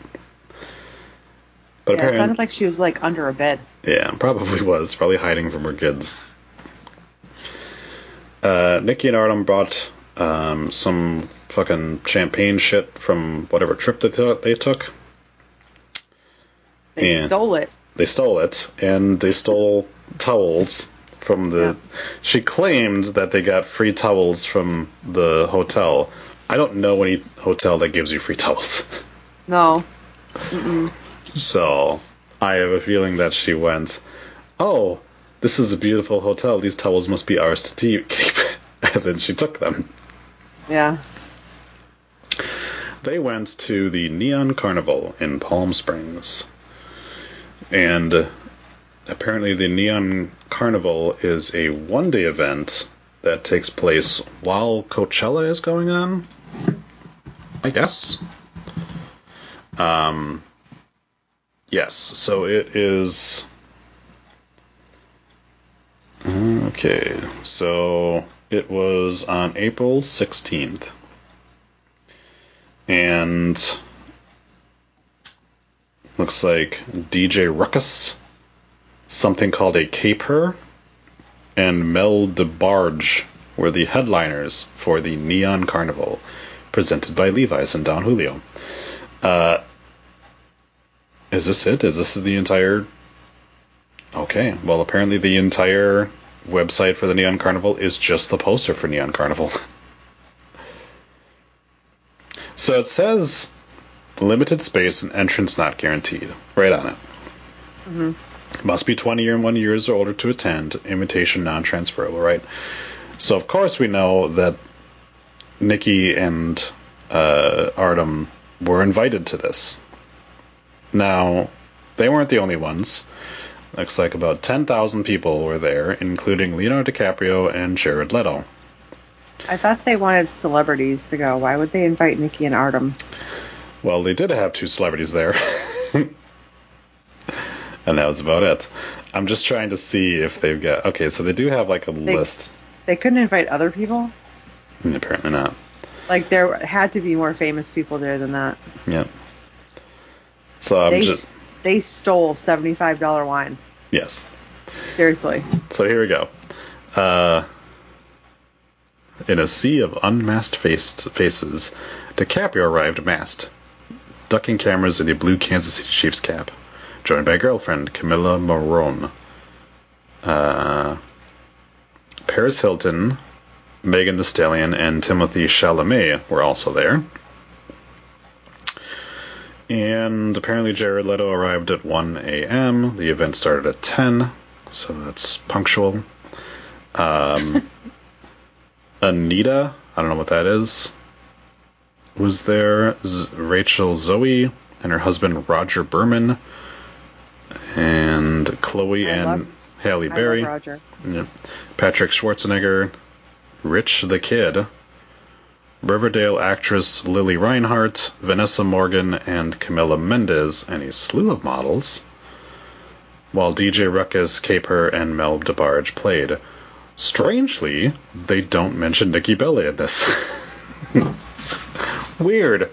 But Yeah, it sounded like she was like under a bed. yeah, <laughs> probably was probably hiding from her kids. Uh, Nikki and Artem brought um, some fucking champagne shit from whatever trip they took. They took. They And- stole it. They stole it, and they stole towels from the. Yeah. She claimed that they got free towels from the hotel. I don't know any hotel that gives you free towels. <laughs> No. So I have a feeling that she went, "Oh, this is a beautiful hotel. These towels must be ours to <laughs> keep." and then she took them. Yeah. They went to the Neon Carnival in Palm Springs, and apparently the Neon Carnival is a one-day event that takes place while Coachella is going on. I guess. Um. Yes, so it is. Okay, so it was on April 16th. And looks like DJ Ruckus, something called a caper, and Mel DeBarge were the headliners for the Neon Carnival, presented by Levi's and Don Julio. Uh, is this it? Is this the entire? Okay, well apparently the entire website for the Neon Carnival is just the poster for Neon Carnival. <laughs> So it says limited space and entrance not guaranteed. Right on it. Must be 20 or one years or older to attend. Invitation non transferable, right? So of course we know that Nikki and uh, Artem were invited to this. Now, they weren't the only ones. Looks like about 10,000 people were there, including Leonardo DiCaprio and Jared Leto. I thought they wanted celebrities to go. Why would they invite Nikki and Artem? Well, they did have two celebrities there. <laughs> and that was about it. I'm just trying to see if they've got. Okay, so they do have like a They- list. They couldn't invite other people? Mm, Apparently not. Like there had to be more famous people there than that. Yeah. So I'm they just. they stole seventy five dollar wine. Yes. Seriously. So here we go. Uh, in a sea of unmasked faced faces, DiCaprio arrived masked, ducking cameras in a blue Kansas City Chiefs cap, joined by girlfriend Camila Morrone. Uh, Paris Hilton, Megan Thee Stallion, and Timothée Chalamet were also there. And apparently Jared Leto arrived at 1 a.m. The event started at 10, so that's punctual. Um, <laughs> Anitta, I don't know what that is, was there. Z- Rachel Zoe and her husband Roger Berman, and Chloe I and love- Halle Berry. Roger. Yeah. Patrick Schwarzenegger, Rich the Kid, Riverdale actress Lili Reinhart, Vanessa Morgan, and Camila Mendes, and a slew of models, while DJ Ruckus, Caper, and Mel DeBarge played. Strangely, they don't mention Nikki Bella in this. <laughs> Weird.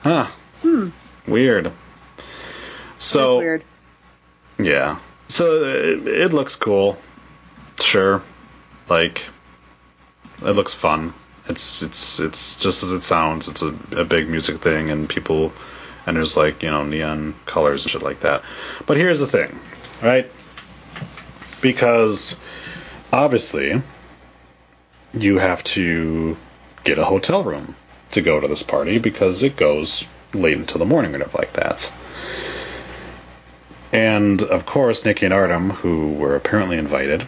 Huh. Hmm. Weird. So That's weird. yeah. So it, it looks cool. Sure. Like it looks fun. It's it's it's just as it sounds. It's a, a big music thing and people and there's like, you know, neon colors and shit like that. But here's the thing, right? Because obviously you have to get a hotel room to go to this party because it goes late into the morning or whatever like that. And of course, Nikki and Artem, who were apparently invited,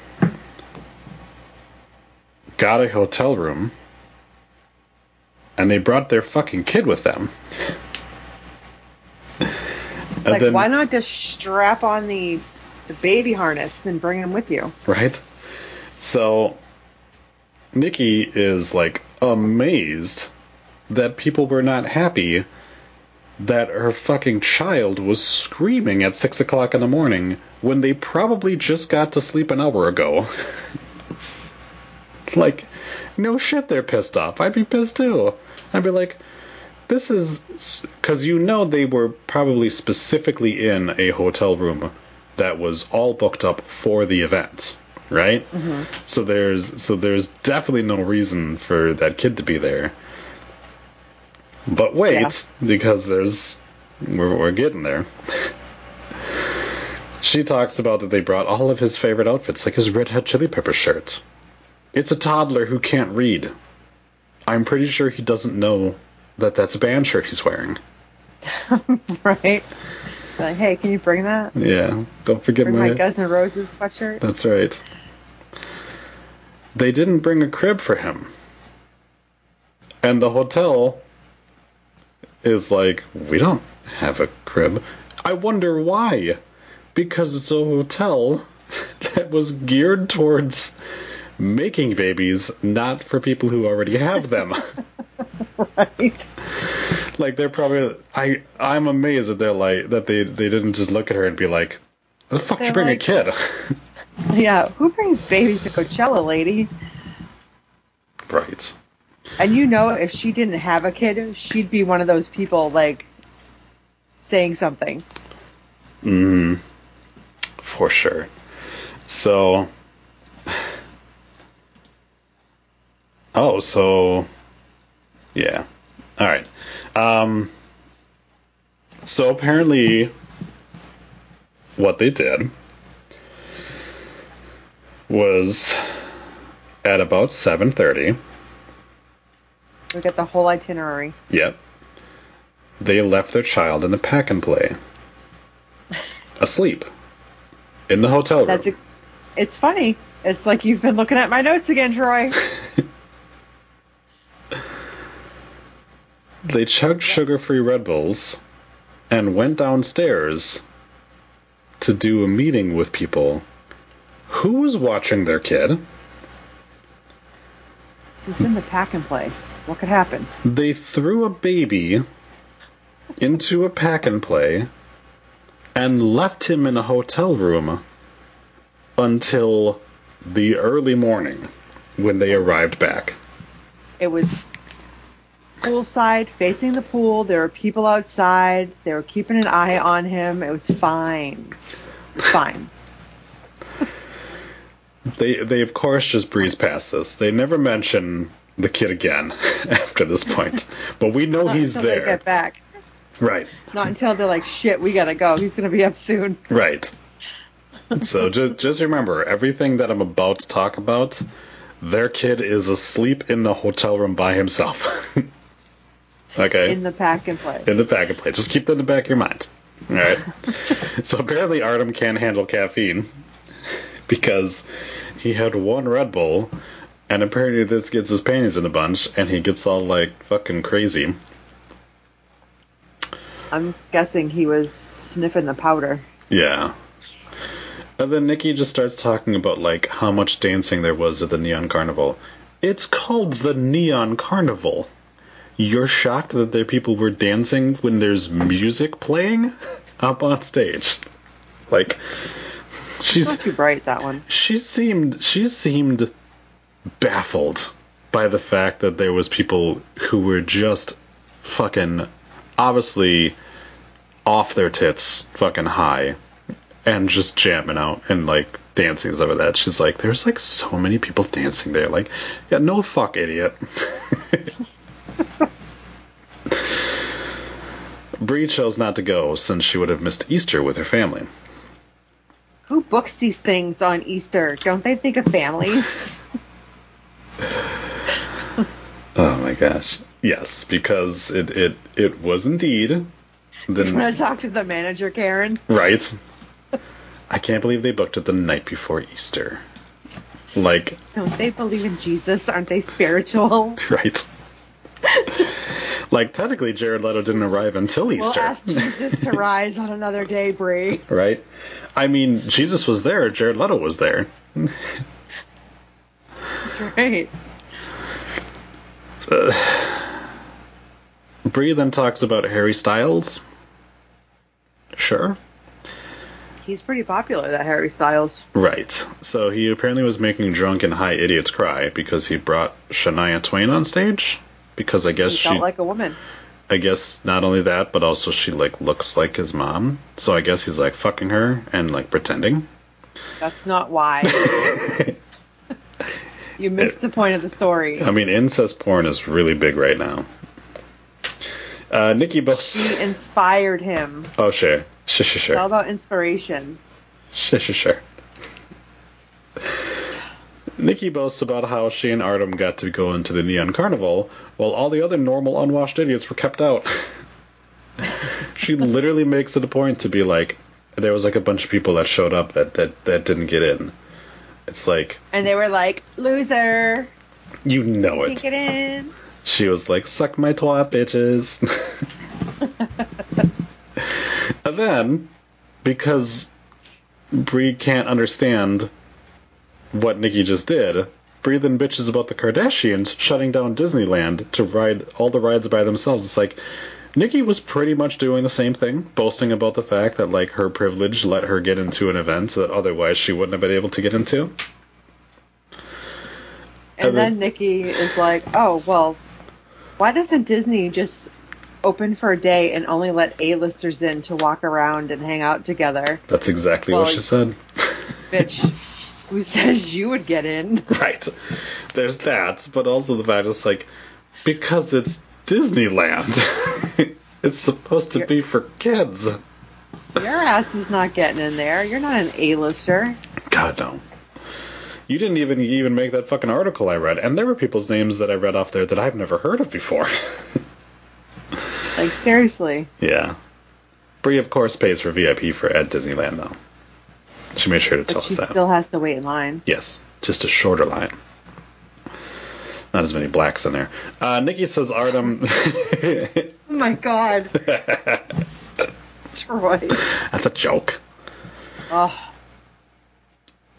got a hotel room, and they brought their fucking kid with them. Like then- why not just strap on the the baby harness and bring him with you. right? So Nikki is like amazed that people were not happy that her fucking child was screaming at six o'clock in the morning when they probably just got to sleep an hour ago. <laughs> like, no shit, they're pissed off. I'd be pissed too. I'd be like, this is because you know they were probably specifically in a hotel room that was all booked up for the event, right? Mm-hmm. So there's so there's definitely no reason for that kid to be there. But wait, Yeah. because there's we're, we're getting there. She talks about that they brought all of his favorite outfits, like his Red Hot Chili Pepper shirt. It's a toddler who can't read. I'm pretty sure he doesn't know that that's a band shirt he's wearing. <laughs> right? Like, hey, can you bring that? Yeah, don't forget Bring my. my Guns N' Roses sweatshirt. That's right. They didn't bring a crib for him. And the hotel is like, we don't have a crib. I wonder why. Because it's a hotel <laughs> that was geared towards making babies, not for people who already have them. <laughs> Right? like they're probably I I'm amazed that they're like that they they didn't just look at her and be like, the fuck you They're bring like- a kid?" <laughs> Yeah. Who brings babies to Coachella, lady? right. And you know, if she didn't have a kid, she'd be one of those people like saying something. Mm, for sure. So, <sighs> oh, so, yeah. All right. Um, so apparently, what they did was at about seven thirty. We get the whole itinerary. Yep. They left their child in the pack and play. Asleep. In the hotel room. That's a, it's funny. It's like you've been looking at my notes again, Troy. <laughs> They chugged sugar free Red Bulls and went downstairs to do a meeting with people. Who was watching their kid? It's in the pack and play. What could happen? They threw a baby into a pack and play and left him in a hotel room until the early morning when they arrived back. It was poolside, facing the pool. There were people outside. They were keeping an eye on him. It was fine. It was fine. They they of course just breeze past this. They never mention the kid again <laughs> after this point. But we know Not he's until they there. get back. Right. Not until they're like, shit, we gotta go. He's gonna be up soon. Right. so just <laughs> just remember everything that I'm about to talk about. Their kid is asleep in the hotel room by himself. <laughs> okay. In the pack and play. in the pack and play. Just keep that in the back of your mind. All right. so apparently Artem can't handle caffeine because he had one Red Bull, and apparently this gets his panties in a bunch, and he gets all like fucking crazy. I'm guessing he was sniffing the powder. Yeah. And then Nikki just starts talking about like how much dancing there was at the Neon Carnival. It's called the Neon Carnival. You're shocked that there people were dancing when there's music playing <laughs> up on stage. Like she's Not too bright that one. she seemed she seemed baffled by the fact that there was people who were just fucking obviously off their tits fucking high and just jamming out and like dancing and stuff like that. She's like, there's like so many people dancing there. Like, yeah, no fuck, idiot. <laughs> Brie chose not to go since she would have missed Easter with her family. Who books these things on Easter? Don't they think of families? <laughs> <laughs> Oh my gosh. Yes, because it it it was indeed I'm gonna the talk to the manager, Karen. right. <laughs> I can't believe they booked it the night before Easter. Like, Don't they believe in Jesus? Aren't they spiritual? <laughs> right? Like technically, Jared Leto didn't arrive until Easter. We'll ask Jesus to rise on another day, Brie. right? I mean, Jesus was there. Jared Leto was there. That's right. Uh, Brie then talks about Harry Styles. Sure. He's pretty popular, that Harry Styles. Right. So he apparently was making drunken high idiots cry because he brought Shania Twain on stage. Because I guess He she, felt like a woman. I guess not only that, but also she like looks like his mom. So I guess he's like fucking her and like pretending. That's not why. <laughs> you missed the point of the story. I mean, incest porn is really big right now. Uh, Nikki boasts. She inspired him. Oh sure, sure, sure, It's all about inspiration. sure, sure, sure. Nikki boasts about how she and Artem got to go into the Neon Carnival while all the other normal unwashed idiots were kept out. <laughs> she literally makes it a point to be like, there was like a bunch of people that showed up that that, that didn't get in. It's like, And they were like, loser, you know can't it. in. She was like, suck my twat, bitches. <laughs> and then, because Brie can't understand what Nikki just did, Brie then bitches about the Kardashians shutting down Disneyland to ride all the rides by themselves. It's like, Nikki was pretty much doing the same thing, boasting about the fact that like her privilege let her get into an event that otherwise she wouldn't have been able to get into. And then- Nikki is like, oh, well, why doesn't Disney just open for a day and only let A-listers in to walk around and hang out together? That's exactly Well, what she said. Bitch, who says you would get in? <laughs> Right. There's that, but also the fact is like because it's Disneyland. <laughs> it's supposed to be for kids. Your ass is not getting in there. You're not an A-lister. God no. You didn't even even make that fucking article I read, and there were people's names that I read off there that I've never heard of before. <laughs> Like, seriously. yeah. Brie, of course, pays for VIP for at Disneyland though. She made sure to tell But us she that. still has to wait in line. Yes, just a shorter line. Not as many blacks in there. Uh, Nikki says Artem. <laughs> Oh my god. <laughs> Troy. That's a joke. Oh,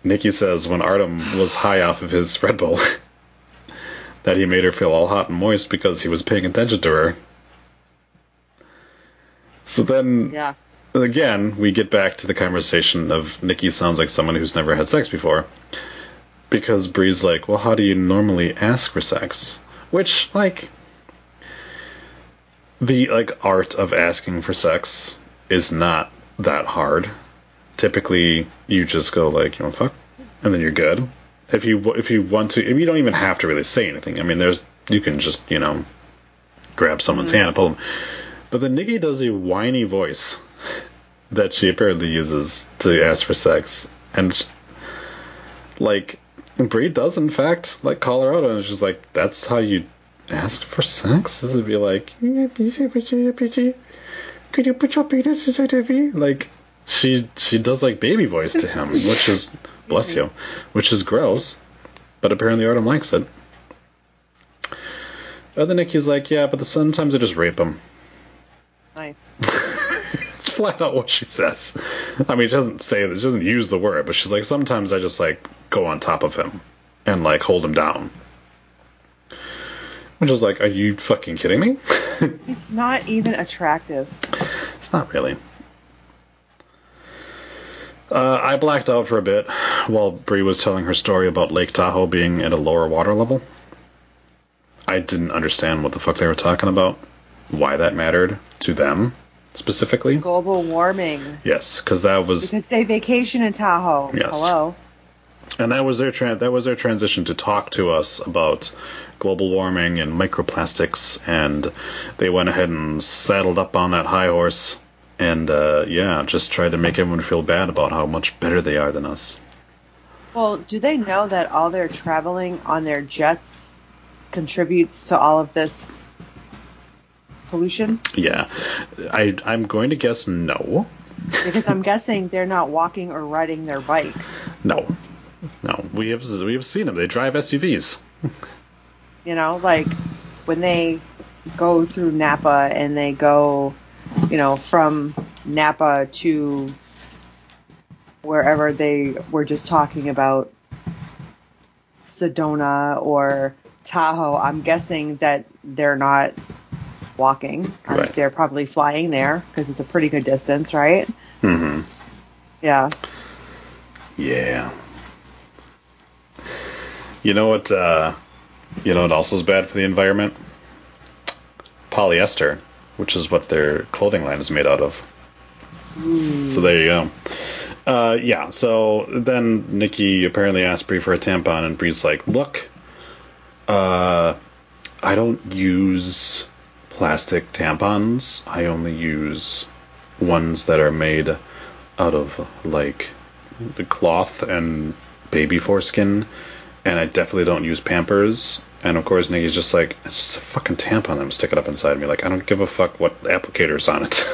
Nikki says when Artem was high off of his Red Bull, <laughs> that he made her feel all hot and moist because he was paying attention to her. So then, yeah. again, we get back to the conversation of Nikki sounds like someone who's never had sex before. Because Brie's like, well, how do you normally ask for sex? Which, like, the like art of asking for sex is not that hard. Typically, you just go like, you want fuck, and then you're good. If you if you want to, if you don't even have to really say anything. I mean, there's you can just you know grab someone's mm-hmm. hand and pull them. But then Nikki does a whiny voice that she apparently uses to ask for sex, and like Brie does in fact like call her out, and she's like that's how you ask for sex. This would be like, could you put your penis inside of me? Like she she does like baby voice to him, <laughs> which is bless you, which is gross, but apparently Artem likes it. And then Nikki's like, yeah, but the, sometimes I just rape him. Nice. <laughs> It's flat out what she says. I mean, she doesn't say this, she doesn't use the word, but she's like, sometimes I just like go on top of him and like hold him down. Which is like, are you fucking kidding me? <laughs> He's not even attractive. it's not really. Uh, I blacked out for a bit while Brie was telling her story about Lake Tahoe being at a lower water level. I didn't understand what the fuck they were talking about, why that mattered to them specifically. Global warming. Yes, because that was Because they vacation in Tahoe. Yes. Hello. And that was their tran that was their transition to talk to us about global warming and microplastics, and they went ahead and saddled up on that high horse, and uh, yeah, just tried to make everyone feel bad about how much better they are than us. Well, do they know that all their traveling on their jets contributes to all of this pollution? Yeah, I I'm going to guess no, Because I'm guessing they're not walking or riding their bikes. no, no. We have we have seen them. They drive SUVs. You know, like when they go through Napa and they go, you know, from Napa to wherever they were just talking about Sedona or Tahoe, I'm guessing that they're not walking. Um, They're probably flying there because it's a pretty good distance, right? Mm-hmm. Yeah. Yeah. You know what? Uh, you know what also is bad for the environment? Polyester, which is what their clothing line is made out of. So there you go. Uh, yeah. So then Nikki apparently asked Brie for a tampon, and Brie's like, "Look, uh, I don't use plastic tampons. I only use ones that are made out of like the cloth and baby foreskin, and I definitely don't use Pampers. And of course, Nikki's just like, it's just a fucking tampon. I'm stick it up inside me. Like, I don't give a fuck what applicator's on it.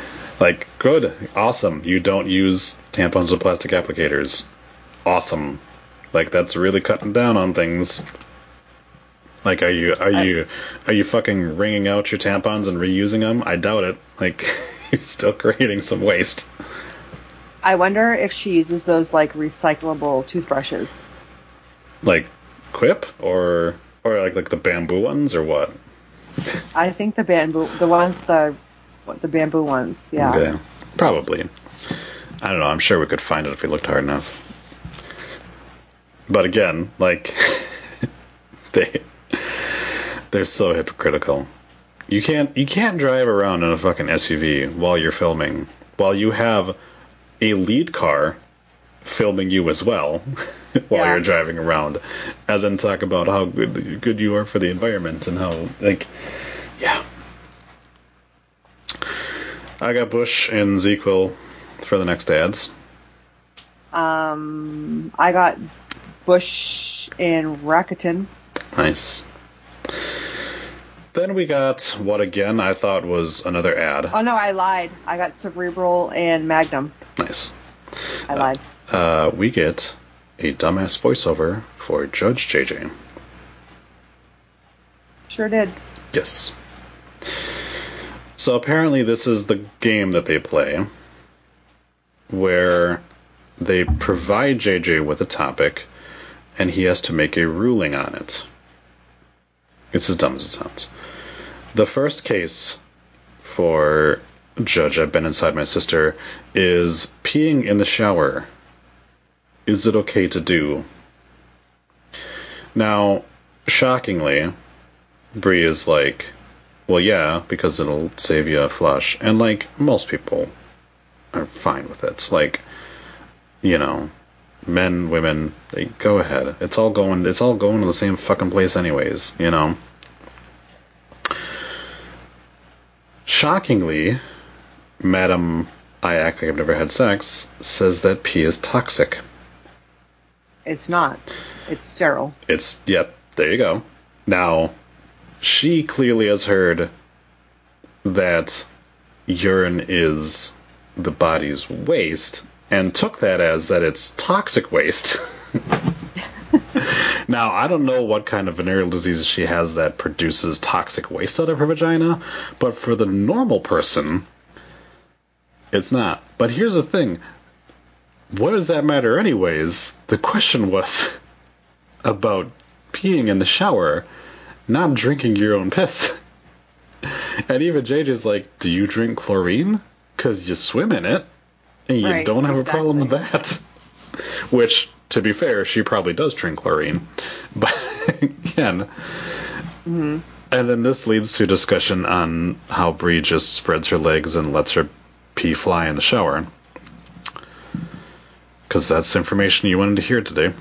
<laughs> like, good, awesome. You don't use tampons with plastic applicators. Awesome. Like, that's really cutting down on things. Like, are you are you are you fucking wringing out your tampons and reusing them? I doubt it. Like, <laughs> you're still creating some waste. I wonder if she uses those like recyclable toothbrushes. like quip or or like like the bamboo ones or what I think the bamboo, the ones, the the bamboo ones. Yeah. okay probably i don't know i'm sure we could find it if we looked hard enough but again like <laughs> they they're so hypocritical you can't you can't drive around in a fucking suv while you're filming while you have a lead car filming you as well <laughs> while Yeah. you're driving around and then talk about how good good you are for the environment and how like yeah I got Bush and ZzzQuil for the next ads. Um, I got Bush and Rakuten. Nice. Then we got what again I thought was another ad. Oh no, I lied. I got Cerebral and Magnum. Nice. I lied. Uh, we get a dumbass voiceover for Judge JJ. Sure did. Yes. So apparently, this is the game that they play where they provide JJ with a topic and he has to make a ruling on it. It's as dumb as it sounds. The first case for Judge I've been inside my sister is peeing in the shower. Is it okay to do? Now, shockingly, Brie is like, well, yeah, because it'll save you a flush. And, like, most people are fine with it. Like, you know, men, women, they go ahead. It's all going, it's all going to the same fucking place anyways, you know? Shockingly, Madam I Act Like I've Never Had Sex says that pee is toxic. It's not. It's sterile. It's yep, there you go. Now, she clearly has heard that urine is the body's waste and took that as that it's toxic waste. <laughs> now, I don't know what kind of venereal disease she has that produces toxic waste out of her vagina, but for the normal person, it's not. But here's the thing. What does that matter anyways? The question was <laughs> about peeing in the shower, not drinking your own piss. <laughs> And even JJ's like, "Do you drink chlorine? Because you swim in it, and you Right, don't have a problem with that." Which, to be fair, she probably does drink chlorine, <laughs> but again. Mm-hmm. And then this leads to discussion on how Brie just spreads her legs and lets her pee fly in the shower. Because that's information you wanted to hear today.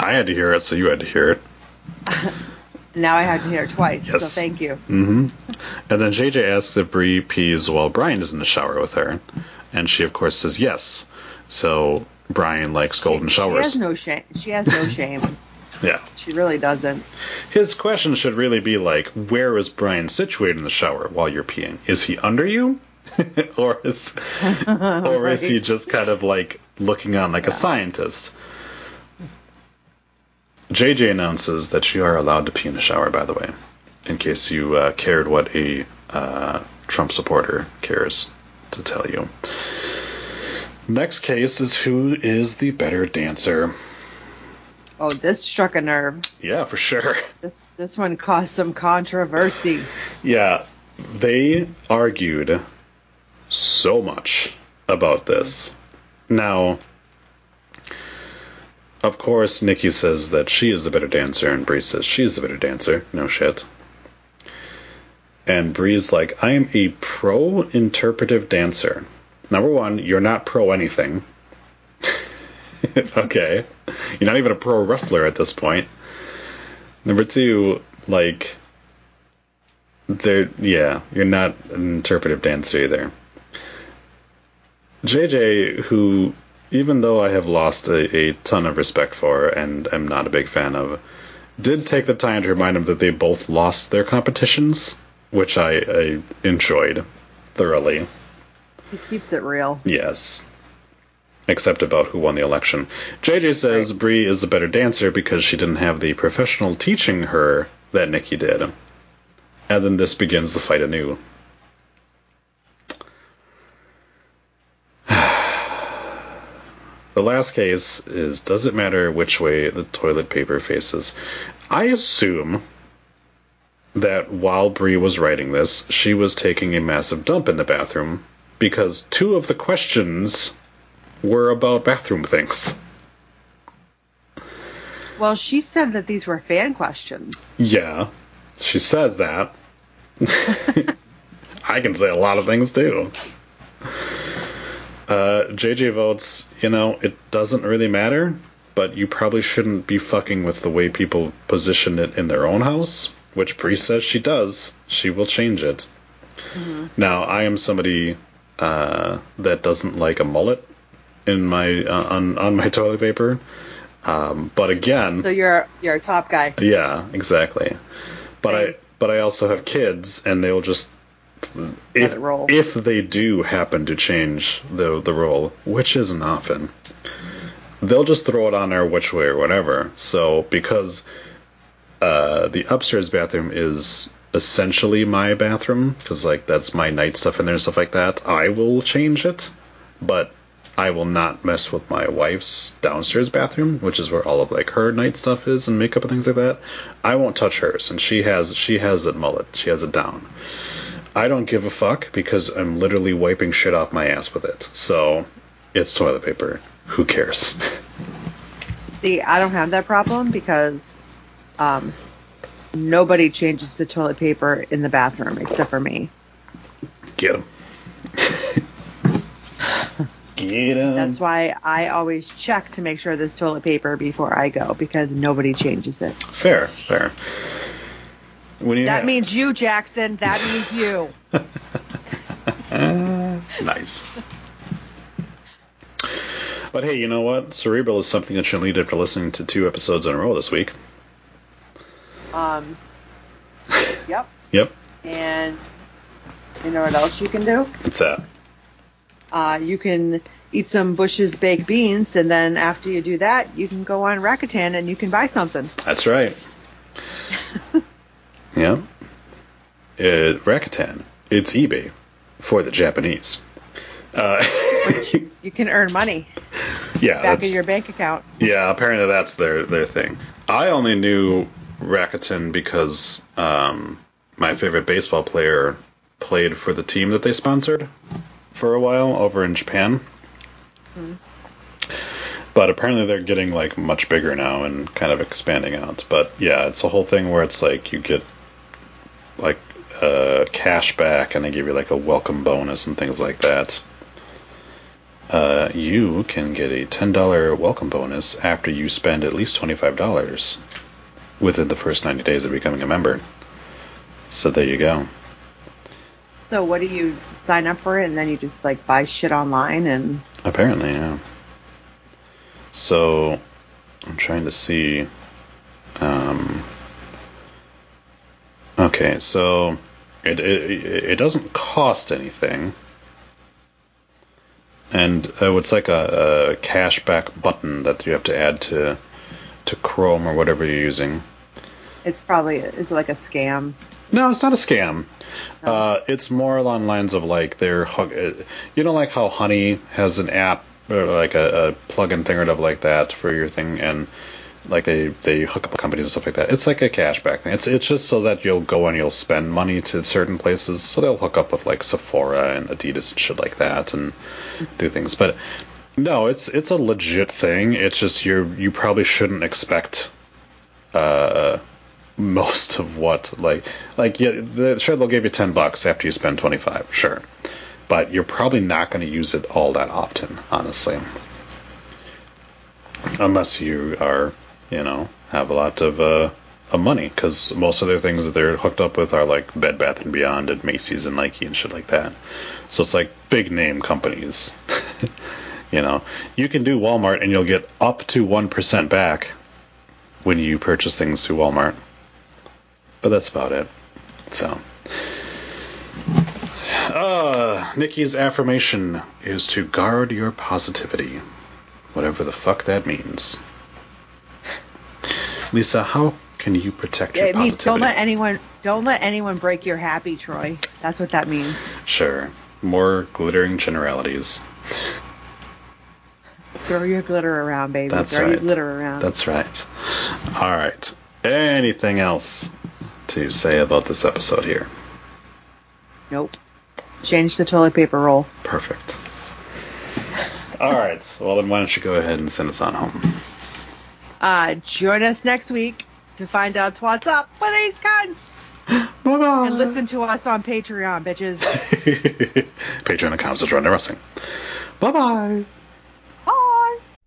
I had to hear it, so you had to hear it. <laughs> Now I had to hear it twice. Yes. So thank you. And then JJ asks if Brie pees while Bryan is in the shower with her, and she of course says yes. So Bryan likes golden She showers. has no shame. She has no shame. <laughs> yeah. She really doesn't. His question should really be like, where is Bryan situated in the shower while you're peeing? Is he under you? <laughs> or is <laughs> or is he just kind of like looking on like a scientist? JJ announces that you are allowed to pee in the shower, by the way, in case you uh, cared what a uh, Trump supporter cares to tell you. Next case is who is the better dancer. Oh, this struck a nerve. Yeah, for sure. This this one caused some controversy. Yeah, they argued so much about this. Now, of course, Nikki says that she is the better dancer, and Brie says she's the better dancer. No shit. And Brie's like, I am a pro interpretive dancer. Number one, you're not pro anything. <laughs> okay. You're not even a pro wrestler at this point. Number two, like, there, yeah, you're not an interpretive dancer either. JJ, who, even though I have lost a, a ton of respect for and am not a big fan of, did take the time to remind him that they both lost their competitions, which I, I enjoyed thoroughly. He keeps it real. Yes. Except about who won the election. JJ says Right. Brie is the better dancer because she didn't have the professional teaching her that Nikki did. And then this begins the fight anew. <sighs> the last case is Does it matter which way the toilet paper faces? I assume that while Brie was writing this, she was taking a massive dump in the bathroom because two of the questions were about bathroom things. Well, she said that these were fan questions. Yeah, she says that. <laughs> I can say a lot of things too. Uh, JJ votes, you know, it doesn't really matter, but you probably shouldn't be fucking with the way people position it in their own house, which Brie says she does. She will change it. Now, I am somebody uh, that doesn't like a mullet in my uh, on on my <laughs> toilet paper, um, but again, So you're you're a top guy. yeah, exactly. But Same. I but I also have kids, and they'll just if if they do happen to change the the role, which isn't often, they'll just throw it on there which way or whatever. So because uh, the upstairs bathroom is essentially my bathroom, because like that's my night stuff in there and stuff like that, I will change it, but I will not mess with my wife's downstairs bathroom, which is where all of like her night stuff is and makeup and things like that. I won't touch hers, and she has she has it mullet, she has it down. I don't give a fuck because I'm literally wiping shit off my ass with it. So it's toilet paper. Who cares? <laughs> See, I don't have that problem because um, nobody changes the toilet paper in the bathroom except for me. Get him. Get him. That's why I always check to make sure there's toilet paper before I go because nobody changes it. fair, fair. When you That have- means you, Jackson. That means <laughs> you. nice. But hey, you know what? Cerebral is something that you'll need after listening to two episodes in a row this week. Um, yep. Yep. And you know what else you can do? What's that? Uh, you can eat some Bush's baked beans, and then after you do that, you can go on Rakuten and you can buy something. That's right. <laughs> yeah. Uh, Rakuten. It's eBay for the Japanese. Uh, <laughs> You can earn money yeah, back in your bank account. Yeah, apparently that's their their thing. I only knew Rakuten because um, my favorite baseball player played for the team that they sponsored for a while over in Japan. But apparently they're getting like much bigger now and kind of expanding out. But yeah, it's a whole thing where it's like you get like uh, cash back and they give you like a welcome bonus and things like that uh, you can get a $10 welcome bonus after you spend at least $25 within the first 90 days of becoming a member. So there you go. So what do you sign up for it and then you just like buy shit online and Apparently, yeah. So I'm trying to see. Um, okay, so it, it it doesn't cost anything, and uh, it's like a, a cashback button that you have to add to to Chrome or whatever you're using. It's probably is it like a scam? No, it's not a scam. Uh, it's more along lines of like they're uh, you know like how Honey has an app or like a, a plug-in thing or whatever like that for your thing and like they they hook up companies and stuff like that. It's like a cashback thing. It's it's just so that you'll go and you'll spend money to certain places. So they'll hook up with like Sephora and Adidas and shit like that and do things. But no, it's it's a legit thing. It's just you you probably shouldn't expect uh <laughs> most of what like like yeah the, sure they'll give you 10 bucks after you spend 25 sure. But you're probably not going to use it all that often honestly. Unless you are you know have a lot of uh of money because most of their things that they're hooked up with are like bed bath and beyond and macy's and nike and shit like that. So it's like big name companies <laughs> you know you can do walmart and you'll get up to 1% back when you purchase things through walmart but that's about it. So, uh, Nikki's affirmation is to guard your positivity, whatever the fuck that means. <laughs> Lisa, how can you protect your It means positivity? don't let anyone don't let anyone break your happy, Troy. That's what that means. Sure, more glittering generalities. Throw your glitter around, baby. That's Throw your right. glitter around. That's right. All right. Anything else to say about this episode here? Nope. Change the toilet paper roll. Perfect. All right. Well, then why don't you go ahead and send us on home? Uh, join us next week to find out what's up with these cunts. <gasps> Bye bye. And listen to us on Patreon, bitches. <laughs> Patreon.com slash Rundown Wrestling. Bye bye. Bye.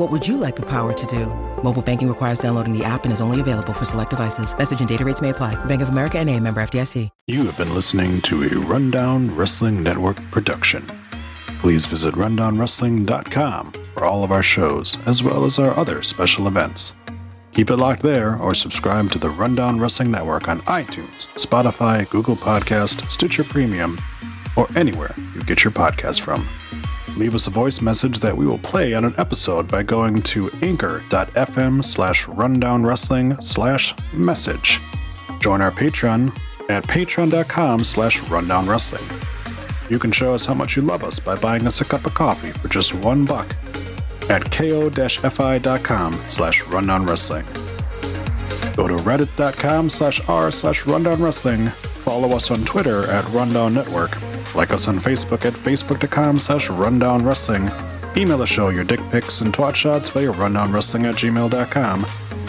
What would you like the power to do? Mobile banking requires downloading the app and is only available for select devices. Message and data rates may apply. Bank of America and a member FDIC. You have been listening to a Rundown Wrestling Network production. Please visit rundownwrestling.com for all of our shows, as well as our other special events. Keep it locked there or subscribe to the Rundown Wrestling Network on iTunes, Spotify, Google Podcast, Stitcher Premium, or anywhere you get your podcast from. Leave us a voice message that we will play on an episode by going to anchor.fm slash rundownwrestling slash message. Join our Patreon at patreon.com slash rundownwrestling. You can show us how much you love us by buying us a cup of coffee for just one buck at ko-fi.com slash rundownwrestling. Go to reddit.com slash r slash rundownwrestling. Follow us on Twitter at Rundown Network. Like us on Facebook at facebook.com slash rundown wrestling. Email the show your dick pics and twat shots via rundownwrestling at gmail.com.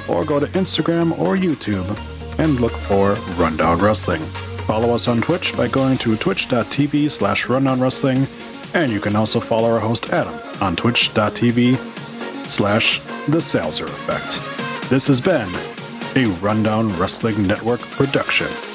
Or go to Instagram or YouTube and look for Rundown Wrestling. Follow us on Twitch by going to twitch.tv slash rundown wrestling, and you can also follow our host Adam on twitch.tv slash the Salzer Effect. This has been a Rundown Wrestling Network production.